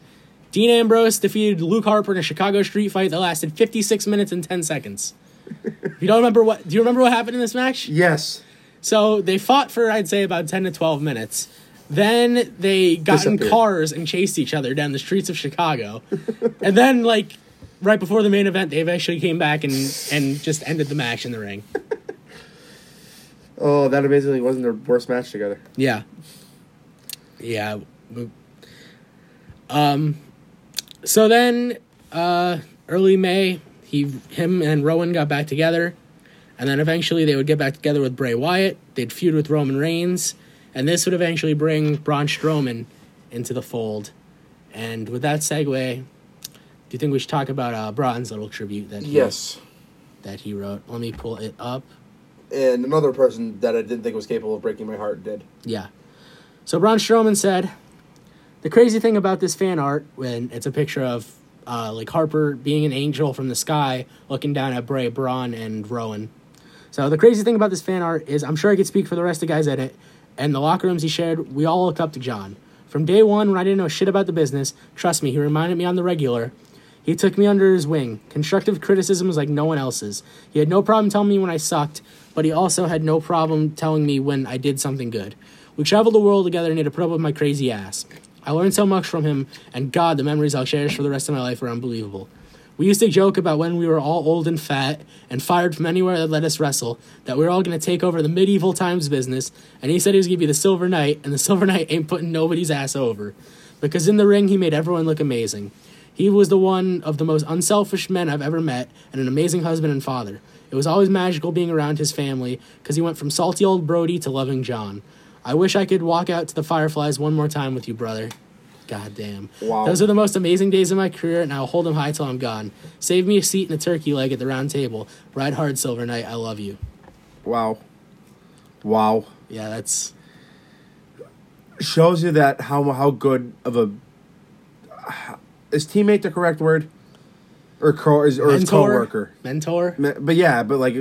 Speaker 1: Dean Ambrose defeated Luke Harper in a Chicago street fight that lasted 56 minutes and 10 seconds. you don't remember what? Do you remember what happened in this match?
Speaker 2: Yes.
Speaker 1: So they fought for I'd say about 10 to 12 minutes. Then they got in cars and chased each other down the streets of Chicago. and then like right before the main event, they eventually came back and and just ended the match in the ring.
Speaker 2: Oh, that basically wasn't their worst match together.
Speaker 1: Yeah. Yeah. Um so then uh early May, he him and Rowan got back together. And then eventually they would get back together with Bray Wyatt. They'd feud with Roman Reigns, and this would eventually bring Braun Strowman into the fold. And with that segue, do you think we should talk about uh, Braun's little tribute that he,
Speaker 2: Yes.
Speaker 1: that he wrote? Let me pull it up.
Speaker 2: And another person that I didn't think was capable of breaking my heart did.
Speaker 1: Yeah. So Braun Strowman said, the crazy thing about this fan art, when it's a picture of uh, like Harper being an angel from the sky, looking down at Bray, Braun, and Rowan. So the crazy thing about this fan art is, I'm sure I could speak for the rest of the guys in it, and the locker rooms he shared. We all looked up to John. From day one, when I didn't know shit about the business, trust me, he reminded me on the regular. He took me under his wing. Constructive criticism was like no one else's. He had no problem telling me when I sucked, but he also had no problem telling me when I did something good. We traveled the world together and he had to put up with my crazy ass. I learned so much from him, and God, the memories I'll cherish for the rest of my life are unbelievable. We used to joke about when we were all old and fat and fired from anywhere that let us wrestle, that we were all going to take over the medieval times business, and he said he was going to be the Silver Knight, and the Silver Knight ain't putting nobody's ass over. Because in the ring, he made everyone look amazing. He was the one of the most unselfish men I've ever met, and an amazing husband and father. It was always magical being around his family, because he went from salty old Brodie to loving John. I wish I could walk out to the Fireflies one more time with you, brother. God damn.
Speaker 2: Wow.
Speaker 1: Those are the most amazing days of my career, and I'll hold them high till I'm gone. Save me a seat and a turkey leg at the round table. Ride hard, Silver Knight. I love you.
Speaker 2: Wow. Wow.
Speaker 1: Yeah, that's
Speaker 2: Shows you that how how good of a is teammate the correct word, or co is or
Speaker 1: mentor.
Speaker 2: coworker.
Speaker 1: Mentor.
Speaker 2: But yeah, but like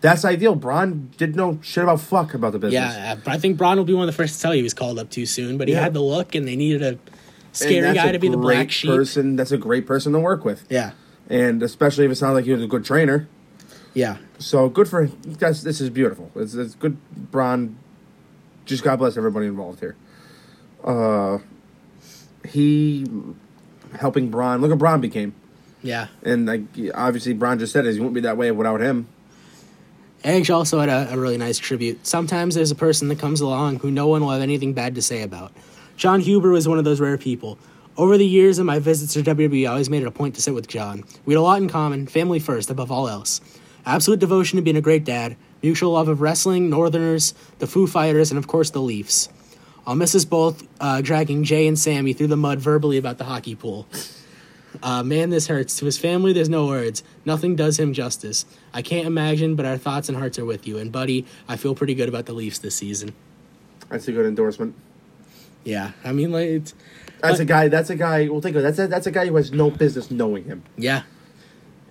Speaker 2: that's ideal. Braun did no shit about fuck about the business.
Speaker 1: Yeah, but I think Braun will be one of the first to tell you he was called up too soon. But he
Speaker 2: Yeah.
Speaker 1: had the look, and they needed a scary guy to be the black sheep.
Speaker 2: Person, that's a great person to work with,
Speaker 1: Yeah,
Speaker 2: and especially if it sounds like he was a good trainer.
Speaker 1: yeah,
Speaker 2: So good for guys. This is beautiful. It's, it's good. Braun. Just God bless everybody involved here. Uh, he helping Braun. Look at Braun became,
Speaker 1: yeah.
Speaker 2: and like obviously Braun just said it. He wouldn't be that way without him.
Speaker 1: Edge also had a, a really nice tribute. Sometimes there's a person that comes along who no one will have anything bad to say about. Jon Huber was one of those rare people. Over the years of my visits to WWE, I always made it a point to sit with John. We had a lot in common, family first, above all else. Absolute devotion to being a great dad, mutual love of wrestling, Northerners, the Foo Fighters, and of course the Leafs. I'll miss us both uh, dragging Jay and Sammy through the mud verbally about the hockey pool. Uh, man, this hurts. To his family, there's no words. Nothing does him justice. I can't imagine, but our thoughts and hearts are with you. And, buddy, I feel pretty good about the Leafs this season.
Speaker 2: That's a good endorsement.
Speaker 1: Yeah, I mean, like, it's,
Speaker 2: That's
Speaker 1: Uh,
Speaker 2: a guy. That's a guy. Well, think of it. That's a, that's a guy who has no business knowing him.
Speaker 1: yeah.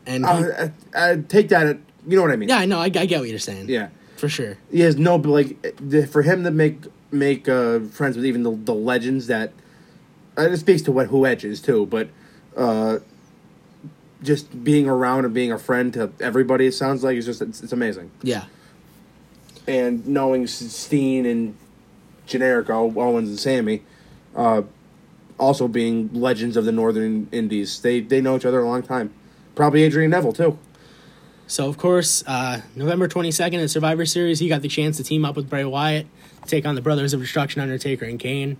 Speaker 1: And, he-
Speaker 2: Uh, uh, uh, take that. At, you know what I mean?
Speaker 1: yeah, I know, I, I get what you're saying.
Speaker 2: Yeah.
Speaker 1: For sure.
Speaker 2: He has no like for him to make make uh, friends with even the, the legends that. Uh, it speaks to what who Edge is too, but uh, just being around and being a friend to everybody, it sounds like it's just it's, it's amazing.
Speaker 1: Yeah.
Speaker 2: And knowing Steen and generic O- Owens and Sami, uh, also being legends of the Northern Indies, they they know each other a long time. Probably Adrian Neville too.
Speaker 1: So, of course, uh, November 22nd in Survivor Series, he got the chance to team up with Bray Wyatt, take on the Brothers of Destruction, Undertaker, and Kane.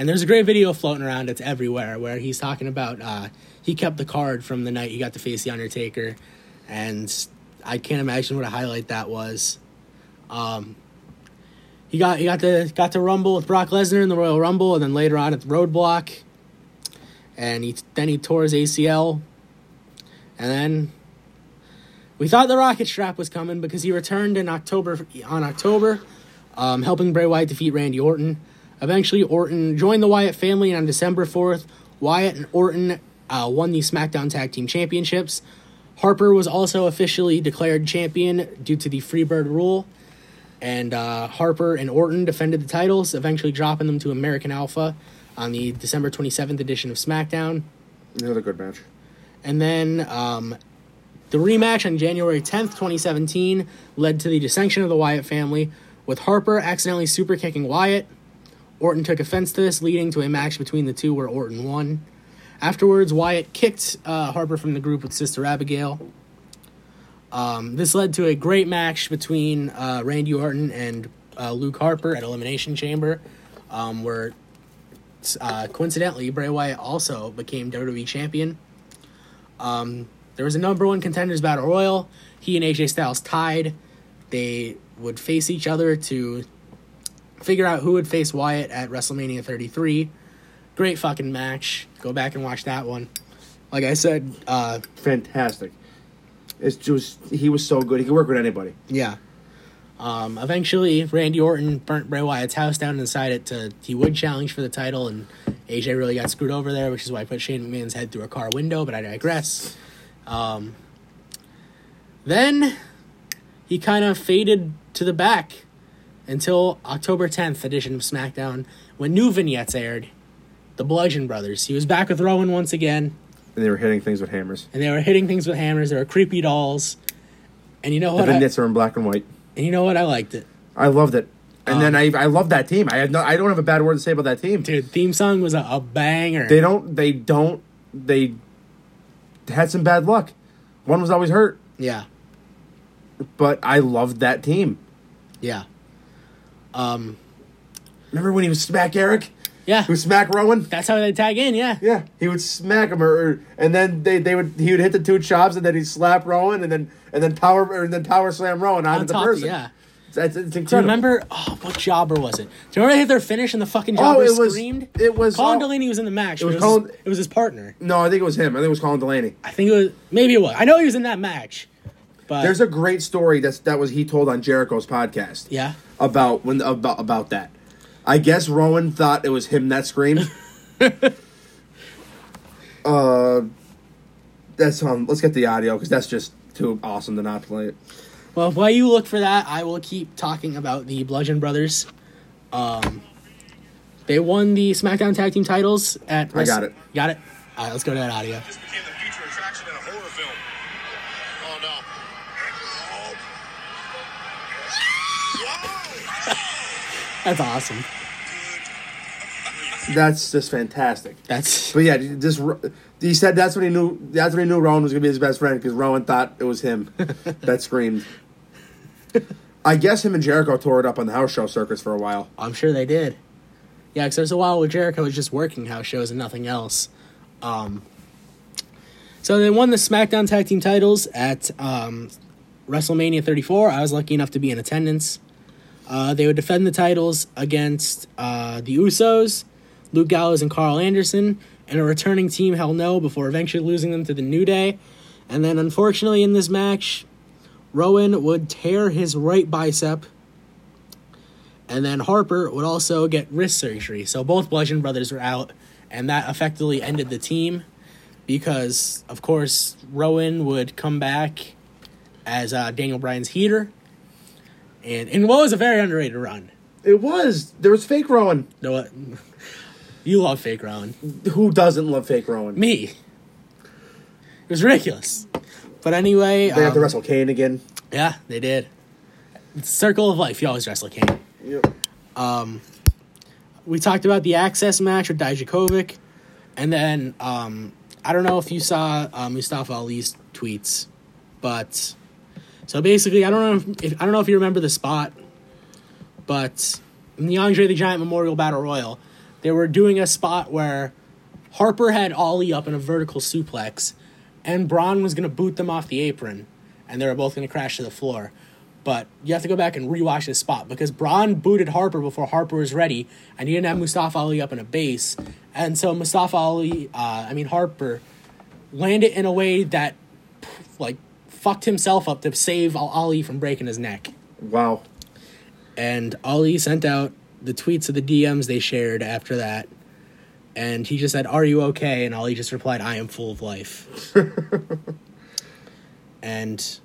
Speaker 1: And there's a great video floating around, it's everywhere, where he's talking about uh, he kept the card from the night he got to face The Undertaker. And I can't imagine what a highlight that was. Um, he got he got to got to rumble with Brock Lesnar in the Royal Rumble, and then later on at the Roadblock, and he then he tore his ACL, and then we thought the rocket strap was coming because he returned in October on October, um, helping Bray Wyatt defeat Randy Orton. Eventually, Orton joined the Wyatt family, and on December fourth, Wyatt and Orton uh, won the SmackDown Tag Team Championships. Harper was also officially declared champion due to the Freebird rule, and uh, Harper and Orton defended the titles, eventually dropping them to American Alpha on the December twenty seventh edition of SmackDown.
Speaker 2: Another good match.
Speaker 1: And then um, the rematch on January 10th, 2017, led to the dissension of the Wyatt family, with Harper accidentally super kicking Wyatt. Orton took offense to this, leading to a match between the two where Orton won. Afterwards, Wyatt kicked uh, Harper from the group with Sister Abigail. Um, this led to a great match between uh, Randy Orton and uh, Luke Harper at Elimination Chamber, um, where uh, coincidentally Bray Wyatt also became WWE champion. Um, there was a number one contenders battle royal. He and AJ Styles tied. They would face each other to figure out who would face Wyatt at WrestleMania 33. Great fucking match. Go back and watch that one. Like I said, uh,
Speaker 2: Fantastic. It's just he was so good. He could work with anybody.
Speaker 1: yeah. Um, eventually, Randy Orton burnt Bray Wyatt's house down and decided to he would challenge for the title, and AJ really got screwed over there, which is why I put Shane McMahon's head through a car window. But I digress. Um, then he kind of faded to the back until October 10th edition of SmackDown when new vignettes aired. The Bludgeon Brothers. He was back with Rowan once again,
Speaker 2: And they were hitting things with hammers.
Speaker 1: and they were hitting things with hammers. They were creepy dolls. And you know
Speaker 2: The
Speaker 1: what? I,
Speaker 2: vignettes are in black and white.
Speaker 1: and you know what? I liked it.
Speaker 2: I loved it. And
Speaker 1: Um,
Speaker 2: then I I love that team. I have no I don't have a bad word to say about that team.
Speaker 1: Dude, theme song was a, a banger.
Speaker 2: They don't they don't they had some bad luck. One was always hurt,
Speaker 1: yeah,
Speaker 2: but I loved that team.
Speaker 1: yeah. Um,
Speaker 2: Remember when he would smack Erick?
Speaker 1: yeah.
Speaker 2: He would smack Rowan?
Speaker 1: That's how they tag in, yeah.
Speaker 2: Yeah, he would smack him, or, or- and then they, they would he would hit the two chops, and then he'd slap Rowan, and then and then power or then power slam Rowan onto
Speaker 1: On
Speaker 2: the
Speaker 1: top,
Speaker 2: person.
Speaker 1: yeah.
Speaker 2: it's, it's, it's
Speaker 1: Do you
Speaker 2: incredible.
Speaker 1: remember? Oh, what jobber was it? Do you remember they hit their finish and the fucking
Speaker 2: Oh,
Speaker 1: jobber
Speaker 2: it was
Speaker 1: screamed?
Speaker 2: it was
Speaker 1: Colin
Speaker 2: oh,
Speaker 1: Delaney was in the match.
Speaker 2: it was
Speaker 1: but
Speaker 2: Colin-
Speaker 1: his, it was his partner.
Speaker 2: No, I think it was him. I think it was Colin Delaney.
Speaker 1: I think it was maybe it was. I know he was in that match, but
Speaker 2: There's a great story that's that was he told on Jericho's podcast.
Speaker 1: yeah.
Speaker 2: about when about about that. I guess Rowan thought it was him that screamed. uh, that's um. Let's get the audio because that's just too awesome to not play it.
Speaker 1: Well, while you look for that, I will keep talking about the Bludgeon Brothers. Um, they won the SmackDown Tag Team titles at.
Speaker 2: I got it.
Speaker 1: Got it. All right, let's go to that audio.
Speaker 3: This became the feature attraction in a horror film. Oh no. Oh.
Speaker 1: That's awesome.
Speaker 2: That's just fantastic.
Speaker 1: That's
Speaker 2: But yeah, just he said that's when he knew that's when he knew Rowan was gonna be his best friend because Rowan thought it was him that screamed. I guess him and Jericho tore it up on the house show circuits for a while.
Speaker 1: I'm sure they did. Yeah, because there's a while where Jericho was just working house shows and nothing else. Um, so they won the SmackDown Tag Team titles at um, WrestleMania 34. I was lucky enough to be in attendance. Uh, they would defend the titles against uh, the Usos, Luke Gallows, and Karl Anderson, and a returning team Hell No before eventually losing them to the New Day. And then, unfortunately, in this match, Rowan would tear his right bicep and then Harper would also get wrist surgery. So both Bludgeon brothers were out, and that effectively ended the team because, of course, Rowan would come back as uh, Daniel Bryan's heater. And in what was a very underrated run.
Speaker 2: It was there was fake Rowan.
Speaker 1: Know what? You love fake Rowan.
Speaker 2: Who doesn't love fake Rowan?
Speaker 1: Me. It was ridiculous. But anyway,
Speaker 2: They have to
Speaker 1: um,
Speaker 2: wrestle Kane again.
Speaker 1: yeah, they did. Circle of life. You always wrestle Kane.
Speaker 2: Yep.
Speaker 1: Um, we talked about the access match with Dijakovic, and then um, I don't know if you saw uh, Mustafa Ali's tweets, but so basically, I don't know if, I don't know if you remember the spot, but in the Andre the Giant Memorial Battle Royal, they were doing a spot where Harper had Ali up in a vertical suplex, and Braun was gonna boot them off the apron, and they were both gonna crash to the floor. But you have to go back and rewatch this spot because Braun booted Harper before Harper was ready, and he didn't have Mustafa Ali up in a base, and so Mustafa Ali, uh, I mean Harper, landed in a way that, like, fucked himself up to save Ali from breaking his neck.
Speaker 2: Wow.
Speaker 1: And Ali sent out the tweets of the DMs they shared after that, and he just said, "Are you okay?" And Ali just replied, "I am full of life." and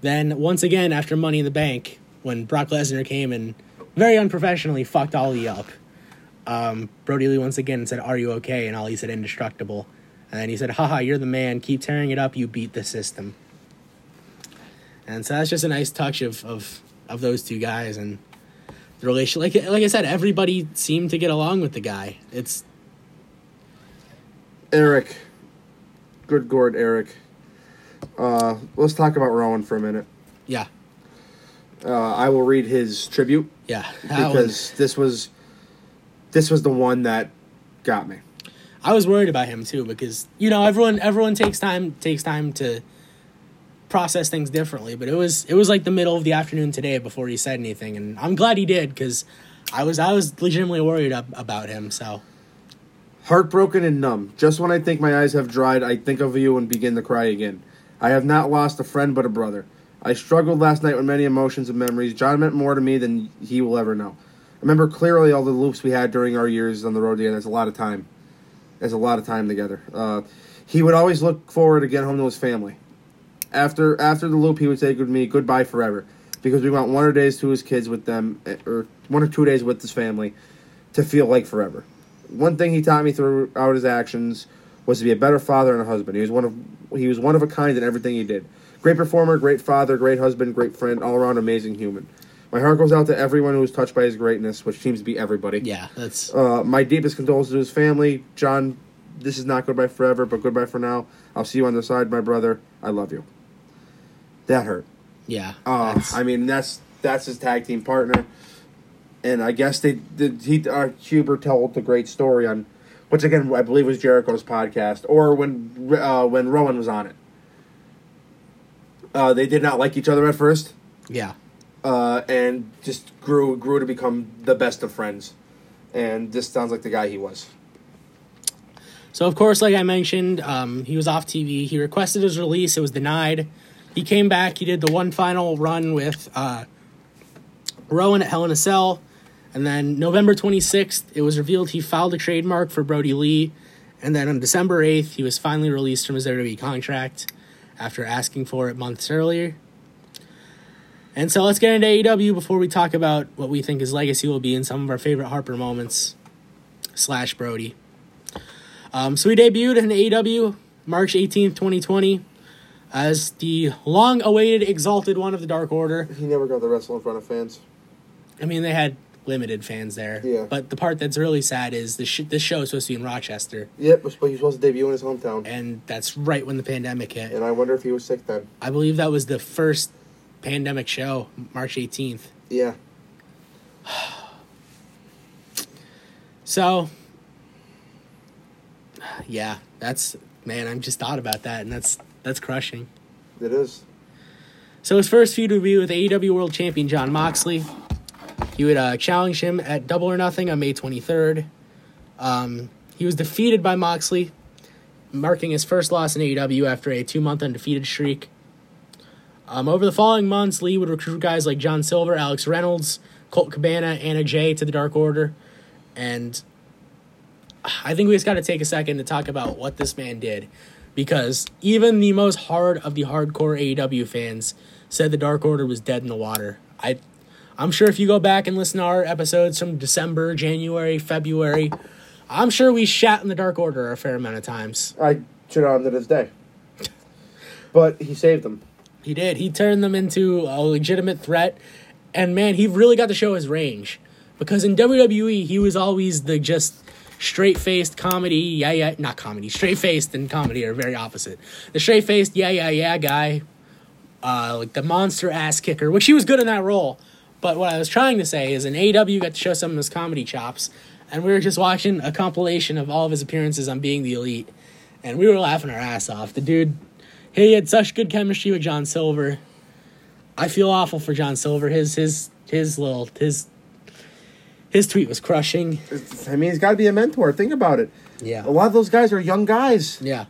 Speaker 1: then once again, after Money in the Bank, when Brock Lesnar came and very unprofessionally fucked Ali up, um, Brodie Lee once again said, "Are you okay?" And Ali said, "Indestructible." And then he said, "Haha, you're the man. Keep tearing it up. You beat the system." And so that's just a nice touch of of, of those two guys and the relation. Like like I said, everybody seemed to get along with the guy. It's
Speaker 2: Erick. Good Gord, Erick. Uh, let's talk about Rowan for a minute.
Speaker 1: Yeah,
Speaker 2: Uh, I will read his tribute
Speaker 1: yeah. That one-
Speaker 2: because this was this was the one that got me.
Speaker 1: I was worried about him too because you know everyone everyone takes time takes time to process things differently. But it was it was like the middle of the afternoon today before he said anything, and I'm glad he did because I was I was legitimately worried ab- about him. So
Speaker 2: Heartbroken and numb. Just when I think my eyes have dried, I think of you and begin to cry again. I have not lost a friend but a brother. I struggled last night with many emotions and memories. John meant more to me than he will ever know. I remember clearly all the loops we had during our years on the road together. That's a lot of time. That's a lot of time together. Uh, he would always look forward to get home to his family. After after the loop, he would say to me goodbye forever because we want one or days to his kids with them, eh, or one or two days with his family, to feel like forever. One thing he taught me throughout his actions was to be a better father and a husband. He was one of he was one of a kind in everything he did. Great performer, great father, great husband, great friend, all around amazing human. My heart goes out to everyone who was touched by his greatness, which seems to be everybody.
Speaker 1: yeah, that's
Speaker 2: Uh, my deepest condolences to his family. John, this is not goodbye forever, but goodbye for now. I'll see you on the side, my brother. I love you. That hurt.
Speaker 1: yeah.
Speaker 2: Uh, I mean, that's that's his tag team partner, and I guess they did. He uh, Huber told the great story on, which again I believe was Jericho's podcast, or when uh, when Rowan was on it. Uh, they did not like each other at first,
Speaker 1: yeah.
Speaker 2: uh, and just grew grew to become the best of friends, and this sounds like the guy he was.
Speaker 1: So of course, like I mentioned, um, he was off TV. He requested his release. It was denied. He came back. He did the one final run with uh, Rowan at Hell in a Cell, and then November twenty sixth, it was revealed he filed a trademark for Brodie Lee, and then on December eighth, he was finally released from his WWE contract after asking for it months earlier. And so let's get into AEW before we talk about what we think his legacy will be and some of our favorite Harper moments slash Brodie. Um, so we debuted in AEW March 18th, 2020, as the long awaited Exalted One of the Dark Order.
Speaker 2: He never got the wrestle in front of fans.
Speaker 1: I mean, they had limited fans there.
Speaker 2: Yeah.
Speaker 1: But the part that's really sad is this, sh- this show is supposed to be in Rochester,
Speaker 2: Yep, but he was supposed to debut in his hometown,
Speaker 1: and that's right when the pandemic hit.
Speaker 2: and I wonder if he was sick then.
Speaker 1: I believe that was the first pandemic show, March 18th.
Speaker 2: Yeah.
Speaker 1: So, yeah, that's man. I'm just thought about that, and that's that's crushing.
Speaker 2: It is.
Speaker 1: So his first feud would be with AEW World Champion Jon Moxley. He would uh, challenge him at Double or Nothing on May 23rd. Um, he was defeated by Moxley, marking his first loss in AEW after a two-month undefeated streak. Um, over the following months, Lee would recruit guys like John Silver, Alex Reynolds, Colt Cabana, Anna Jay to the Dark Order, and I think we just got to take a second to talk about what this man did, because even the most hard of the hardcore AEW fans said the Dark Order was dead in the water. I, I'm sure if you go back and listen to our episodes from December, January, February, I'm sure we shat in the Dark Order a fair amount of times.
Speaker 2: I shit on to this day. But he saved them.
Speaker 1: He did. He turned them into a legitimate threat. And man, he really got to show his range. Because in WWE, he was always the just straight faced comedy, yeah, yeah, not comedy, straight faced and comedy are very opposite. The straight faced, yeah, yeah, yeah guy, uh, like the monster ass kicker, which he was good in that role. But what I was trying to say is an AW got to show some of his comedy chops. And we were just watching a compilation of all of his appearances on Being the Elite. And we were laughing our ass off. The dude he had such good chemistry with John Silver. I feel awful for John Silver. His his his little his his tweet was crushing.
Speaker 2: It's- I mean, he's got to be a mentor. Think about it.
Speaker 1: Yeah.
Speaker 2: A lot of those guys are young guys,
Speaker 1: Yeah.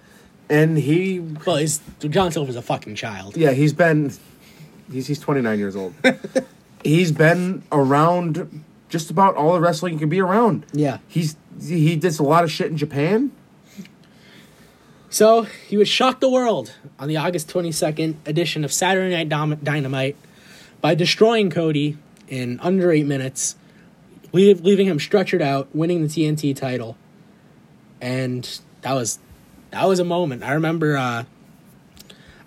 Speaker 2: and he,
Speaker 1: Well, he's John Silver's a fucking child.
Speaker 2: yeah, he's been, he's he's twenty nine years old. he's been around just about all the wrestling you can be around.
Speaker 1: Yeah.
Speaker 2: He's he did a lot of shit in Japan.
Speaker 1: So he would shock the world on the August twenty second edition of Saturday Night Dynamite by destroying Cody in under eight minutes, leaving him structured out, winning the TNT title, and that was that was a moment. I remember. Uh,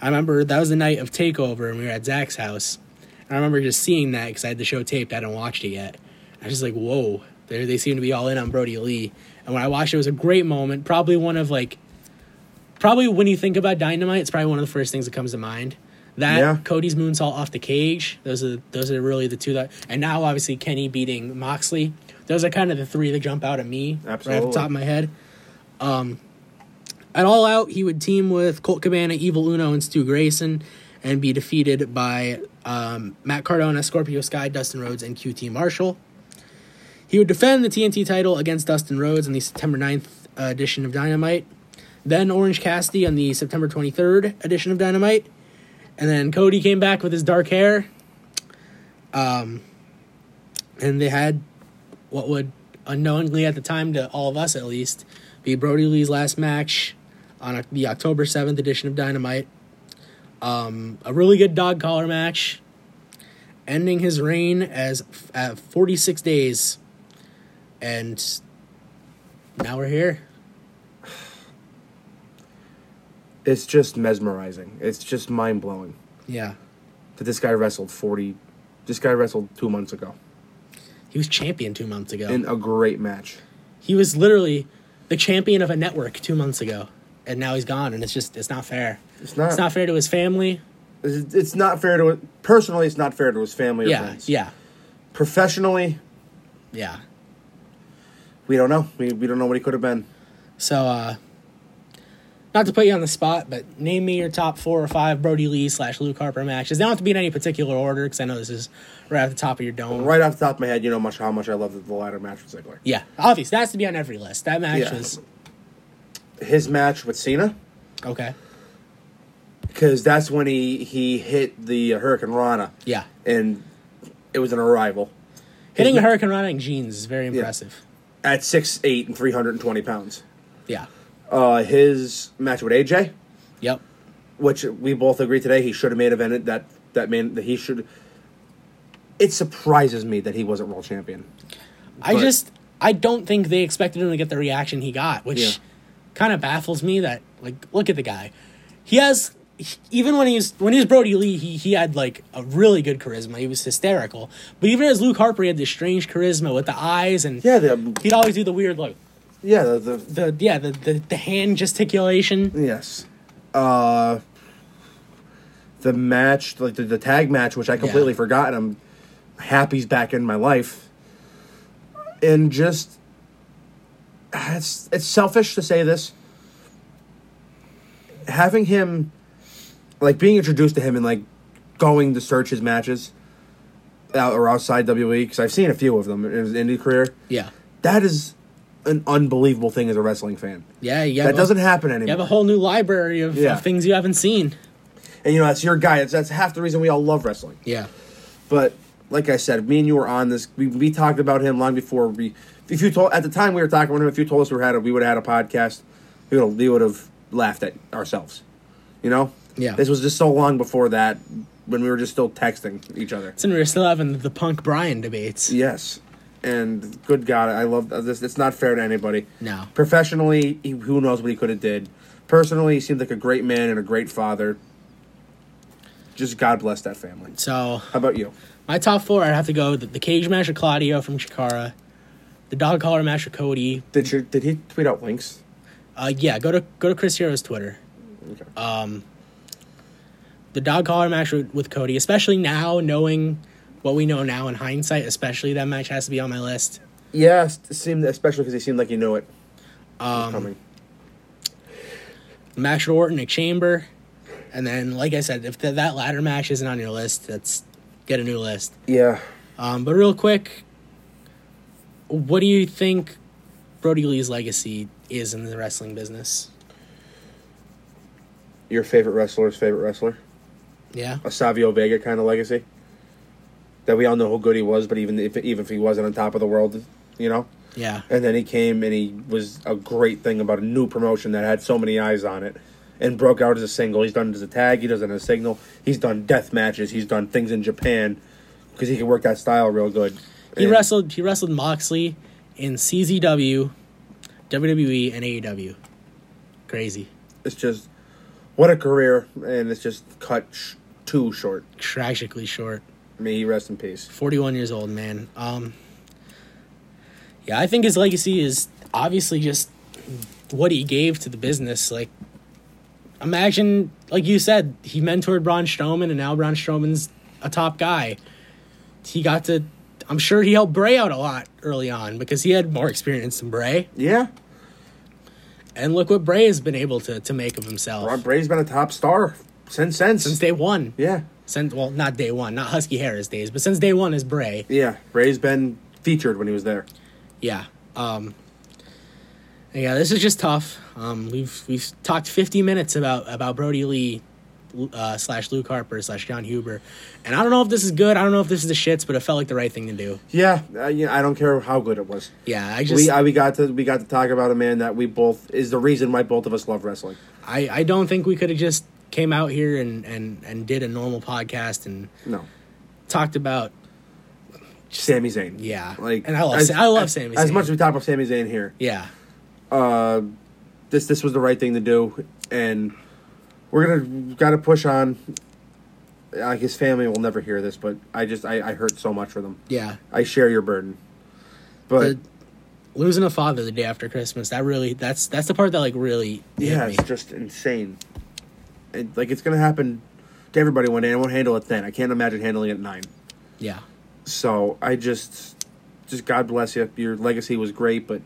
Speaker 1: I remember that was the night of Takeover, and we were at Zach's house. And I remember just seeing that because I had the show taped. I hadn't watched it yet. I was just like, "Whoa!" They they seem to be all in on Brodie Lee. And when I watched it, it was a great moment. Probably one of like probably when you think about Dynamite, it's probably one of the first things that comes to mind. That
Speaker 2: Yeah.
Speaker 1: Cody's moonsault off the cage. Those are those are really the two that. And now obviously Kenny beating Moxley. Those are kind of the three that jump out at me right off the top of my head. Um, at All Out, he would team with Colt Cabana, Evil Uno, and Stu Grayson, and be defeated by um, Matt Cardona, Scorpio Sky, Dustin Rhodes, and QT Marshall. He would defend the TNT title against Dustin Rhodes in the September 9th uh, edition of Dynamite. Then Orange Cassidy on the September 23rd edition of Dynamite. And then Cody came back with his dark hair. Um, and they had what would unknowingly at the time to all of us at least be Brodie Lee's last match on the October 7th edition of Dynamite. Um, a really good dog collar match, ending his reign as at 46 days. And now we're here.
Speaker 2: It's just mesmerizing. It's just mind blowing
Speaker 1: Yeah.
Speaker 2: that this guy wrestled forty. This guy wrestled two months ago
Speaker 1: He was champion two months ago.
Speaker 2: in a great match.
Speaker 1: he was literally the champion of a network two months ago. And now he's gone, and it's just, it's not fair.
Speaker 2: It's not.
Speaker 1: It's not fair to his family.
Speaker 2: It's, it's not fair to personally. It's not fair to his family or
Speaker 1: Yeah,
Speaker 2: friends.
Speaker 1: yeah,
Speaker 2: Professionally,
Speaker 1: yeah.
Speaker 2: we don't know. We, we don't know what he could have been.
Speaker 1: So, uh, not to put you on the spot, but name me your top four or five Brodie Lee slash Luke Harper matches. They don't have to be in any particular order because I know this is right at the top of your dome.
Speaker 2: Right off the top of my head, you know much how much I love the, the ladder match with Ziggler.
Speaker 1: Yeah, obviously that has to be on every list. That match
Speaker 2: Yeah.
Speaker 1: was
Speaker 2: His match with Cena,
Speaker 1: okay.
Speaker 2: because that's when he he hit the Hurricane Rana,
Speaker 1: Yeah,
Speaker 2: and it was an arrival.
Speaker 1: hitting a Hurricane Rana in jeans is very impressive.
Speaker 2: at six eight and three hundred and twenty pounds.
Speaker 1: Yeah.
Speaker 2: Uh, his match with AJ,
Speaker 1: Yep.
Speaker 2: which we both agree today, he should have made evented that that man that he should. It surprises me that he wasn't world champion.
Speaker 1: I
Speaker 2: But-
Speaker 1: just I don't think they expected him to get the reaction he got, which
Speaker 2: Yeah.
Speaker 1: kind of baffles me. That like, look at the guy. He has even when he was when he was Brodie Lee, he he had like a really good charisma. He was hysterical. But even as Luke Harper, he had this strange charisma with the eyes, and
Speaker 2: Yeah, the
Speaker 1: he'd always do the weird like
Speaker 2: yeah the, the
Speaker 1: the yeah the the, the hand gesticulation.
Speaker 2: yes, uh, the match like the, the tag match, which I completely
Speaker 1: Yeah.
Speaker 2: forgot. I'm happy's back in my life, and just it's it's selfish to say this. Having him, like being introduced to him and like going to search his matches out or outside WWE because I've seen a few of them in his indie career.
Speaker 1: Yeah,
Speaker 2: That is an unbelievable thing as a wrestling fan.
Speaker 1: yeah. yeah.
Speaker 2: That
Speaker 1: a-
Speaker 2: doesn't happen anymore.
Speaker 1: You have a whole new library of,
Speaker 2: Yeah.
Speaker 1: of things you haven't seen.
Speaker 2: and you know that's your guy. That's, that's half the reason we all love wrestling.
Speaker 1: Yeah,
Speaker 2: But like I said, me and you were on this. We, we talked about him long before we. If you told at the time we were talking about him, if you told us we had a, we would have had a podcast, we would have, we would have laughed at ourselves. You know.
Speaker 1: Yeah.
Speaker 2: This was just so long before that when we were just still texting each other.
Speaker 1: and we were still having the Punk Bryan debates.
Speaker 2: Yes. And good God, I love this. It's not fair to anybody.
Speaker 1: No.
Speaker 2: Professionally, he, who knows what he could have did. Personally, he seemed like a great man and a great father. Just God bless that family.
Speaker 1: So
Speaker 2: How about you?
Speaker 1: My top four, I'd have to go the, the cage match with Claudio from Chikara, the dog collar match with Cody.
Speaker 2: Did you did he tweet out links?
Speaker 1: Uh, yeah, go to go to Chris Hero's Twitter.
Speaker 2: Okay.
Speaker 1: Um, the dog collar match with, with Cody, especially now knowing what we know now in hindsight, especially that match has to be on my list.
Speaker 2: yeah, it seemed especially because he seemed like he knew it
Speaker 1: Um,
Speaker 2: coming.
Speaker 1: match Orton, Nick Chamber, and then like I said, if th- that ladder match isn't on your list, that's get a new list.
Speaker 2: Yeah,
Speaker 1: Um, but real quick, what do you think Brodie Lee's legacy is in the wrestling business?
Speaker 2: your favorite wrestler's favorite wrestler,
Speaker 1: Yeah.
Speaker 2: a Savio Vega kind of legacy. That we all know how good he was, but even if even if he wasn't on top of the world, you know.
Speaker 1: Yeah.
Speaker 2: And then he came and he was a great thing about a new promotion that had so many eyes on it and broke out as a single. He's done it as a tag, he does it as a signal. He's done death matches, he's done things in Japan because he can work that style real good.
Speaker 1: He
Speaker 2: And
Speaker 1: wrestled he wrestled Moxley in CZW, WWE, and AEW. Crazy.
Speaker 2: It's just what a career, and it's just cut sh- too short.
Speaker 1: Tragically short.
Speaker 2: May he rest in peace.
Speaker 1: 41 years old, man. Um Yeah, I think his legacy is obviously just what he gave to the business. Like imagine, like you said, he mentored Braun Strowman, and now Braun Strowman's a top guy. He got to. I'm sure he helped Bray out a lot early on because he had more experience than Bray.
Speaker 2: Yeah,
Speaker 1: And look what Bray has been able to, to make of himself
Speaker 2: Bray's been a top star since since.
Speaker 1: since day one.
Speaker 2: yeah,
Speaker 1: Since well, not day one, not Husky Harris days, but since day one is Bray.
Speaker 2: yeah. Bray's been featured when he was there.
Speaker 1: Yeah. Um, yeah, this is just tough. Um, we've we've talked 50 minutes about about Brodie Lee uh, slash Luke Harper slash Jon Huber, and I don't know if this is good. I don't know if this is the shits, but it felt like the right thing to do.
Speaker 2: Yeah, uh, yeah. I don't care how good it was.
Speaker 1: Yeah, I just
Speaker 2: we uh, we got to we got to talk about a man that we both is the reason why both of us love wrestling.
Speaker 1: I, I don't think we could have just came out here and, and, and did a normal podcast and
Speaker 2: No,
Speaker 1: talked about
Speaker 2: Sami Zayn.
Speaker 1: yeah
Speaker 2: like
Speaker 1: and I love
Speaker 2: as,
Speaker 1: I love
Speaker 2: as,
Speaker 1: Sami
Speaker 2: As much as we talk about Sami Zayn here,
Speaker 1: yeah
Speaker 2: uh, this this was the right thing to do, and we're gonna got to push on. Like his family will never hear this, but I just I, I hurt so much for them.
Speaker 1: yeah
Speaker 2: I share your burden, but
Speaker 1: The- losing a father the day after Christmas that really that's that's the part that like really
Speaker 2: yeah, it's just insane. And like it's gonna happen to everybody one day. I won't handle it then. I can't imagine handling it at nine.
Speaker 1: yeah
Speaker 2: So I just, just God bless you. Your legacy was great, but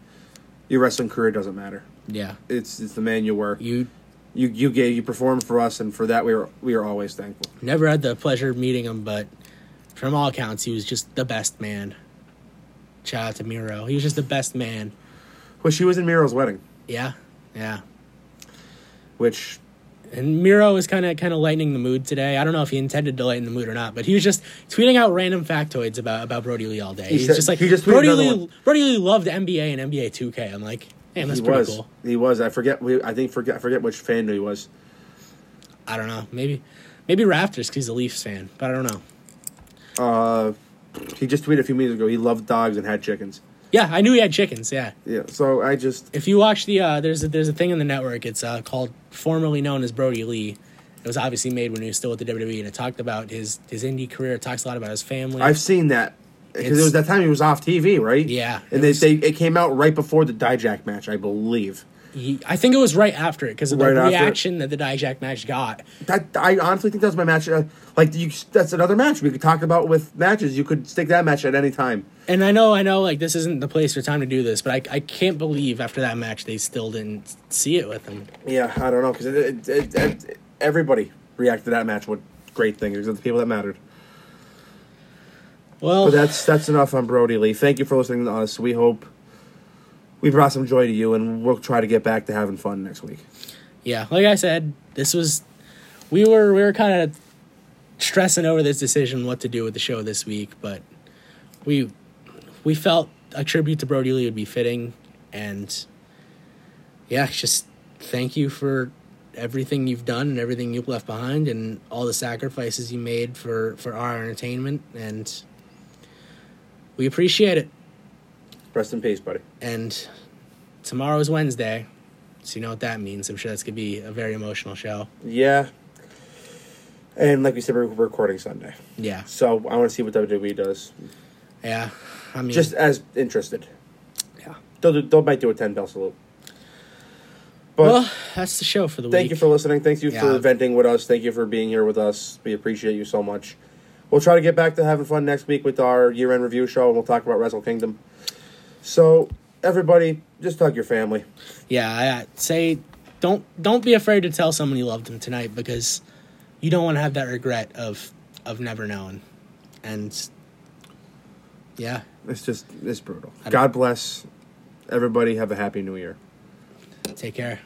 Speaker 2: your wrestling career doesn't matter.
Speaker 1: yeah
Speaker 2: It's it's the man you were.
Speaker 1: you
Speaker 2: You you gave you performed for us, and for that we were we are always thankful.
Speaker 1: never had the pleasure of meeting him but from all accounts he was just the best man shout out to Miro he was just the best man
Speaker 2: Well, she was in Miro's wedding,
Speaker 1: yeah yeah
Speaker 2: which
Speaker 1: And Miro is kind of kind of lightening the mood today. I don't know if he intended to lighten the mood or not, but he was just tweeting out random factoids about, about Brodie Lee all day.
Speaker 2: He
Speaker 1: He's
Speaker 2: said-
Speaker 1: just like
Speaker 2: he just tweeted
Speaker 1: Brodie
Speaker 2: another
Speaker 1: Lee.
Speaker 2: one.
Speaker 1: Brodie Lee loved NBA and NBA 2K. I'm like, damn, that's
Speaker 2: he
Speaker 1: pretty
Speaker 2: was
Speaker 1: cool.
Speaker 2: he was. I forget. We I think forget I forget which fan he was.
Speaker 1: I don't know. Maybe maybe Raptors because he's a Leafs fan, but I don't know.
Speaker 2: Uh, he just tweeted a few minutes ago. He loved dogs and had chickens.
Speaker 1: Yeah, I knew he had chickens. Yeah.
Speaker 2: Yeah. So I just
Speaker 1: If you watch the uh, there's a, there's a thing on the network. It's uh, called formerly known as Brodie Lee. It was obviously made when he was still with the WWE, and it talked about his his indie career. It talks a lot about his family.
Speaker 2: I've seen that because it was that time he was off TV, right?
Speaker 1: Yeah,
Speaker 2: and they
Speaker 1: was-
Speaker 2: they it came out right before the Dijak match, I believe.
Speaker 1: He, I think it was right after it because of the
Speaker 2: Right it?
Speaker 1: reaction that the Dijak match got.
Speaker 2: That I honestly think that was my match. Uh, like you, that's another match we could talk about with matches. You could stick that match at any time.
Speaker 1: And I know, I know, like this isn't the place or time to do this, but I, I can't believe after that match they still didn't see it with him.
Speaker 2: Yeah, I don't know because it, it, it, it, everybody reacted to that match with great things except the people that mattered.
Speaker 1: Well,
Speaker 2: But that's that's enough on Brodie Lee. Thank you for listening to us. We hope we brought some joy to you, and we'll try to get back to having fun next week.
Speaker 1: yeah, like I said, this was we were we were kind of stressing over this decision what to do with the show this week, but we we felt a tribute to Brodie Lee would be fitting, and yeah, just thank you for everything you've done and everything you've left behind and all the sacrifices you made for for our entertainment and we appreciate it
Speaker 2: Rest in peace, buddy.
Speaker 1: and tomorrow's wednesday so you know what that means i'm sure that's going to be a very emotional show
Speaker 2: Yeah. And like we said, we're recording Sunday,
Speaker 1: yeah
Speaker 2: so I want to see what WWE does.
Speaker 1: yeah i mean
Speaker 2: Just as interested.
Speaker 1: yeah
Speaker 2: They'll do, they might do a ten bell salute. But
Speaker 1: well that's the show for the
Speaker 2: thank
Speaker 1: week Thank
Speaker 2: you for listening. Thank you for venting with us. Thank you for being here with us. We appreciate you so much. We'll try to get back to having fun next week with our year end review show, and we'll talk about Wrestle Kingdom. So everybody, just hug your family.
Speaker 1: yeah I, say don't don't be afraid to tell someone you loved them tonight because you don't want to have that regret of of never knowing and yeah
Speaker 2: It's just it's brutal. God bless everybody. Have a happy new year.
Speaker 1: take care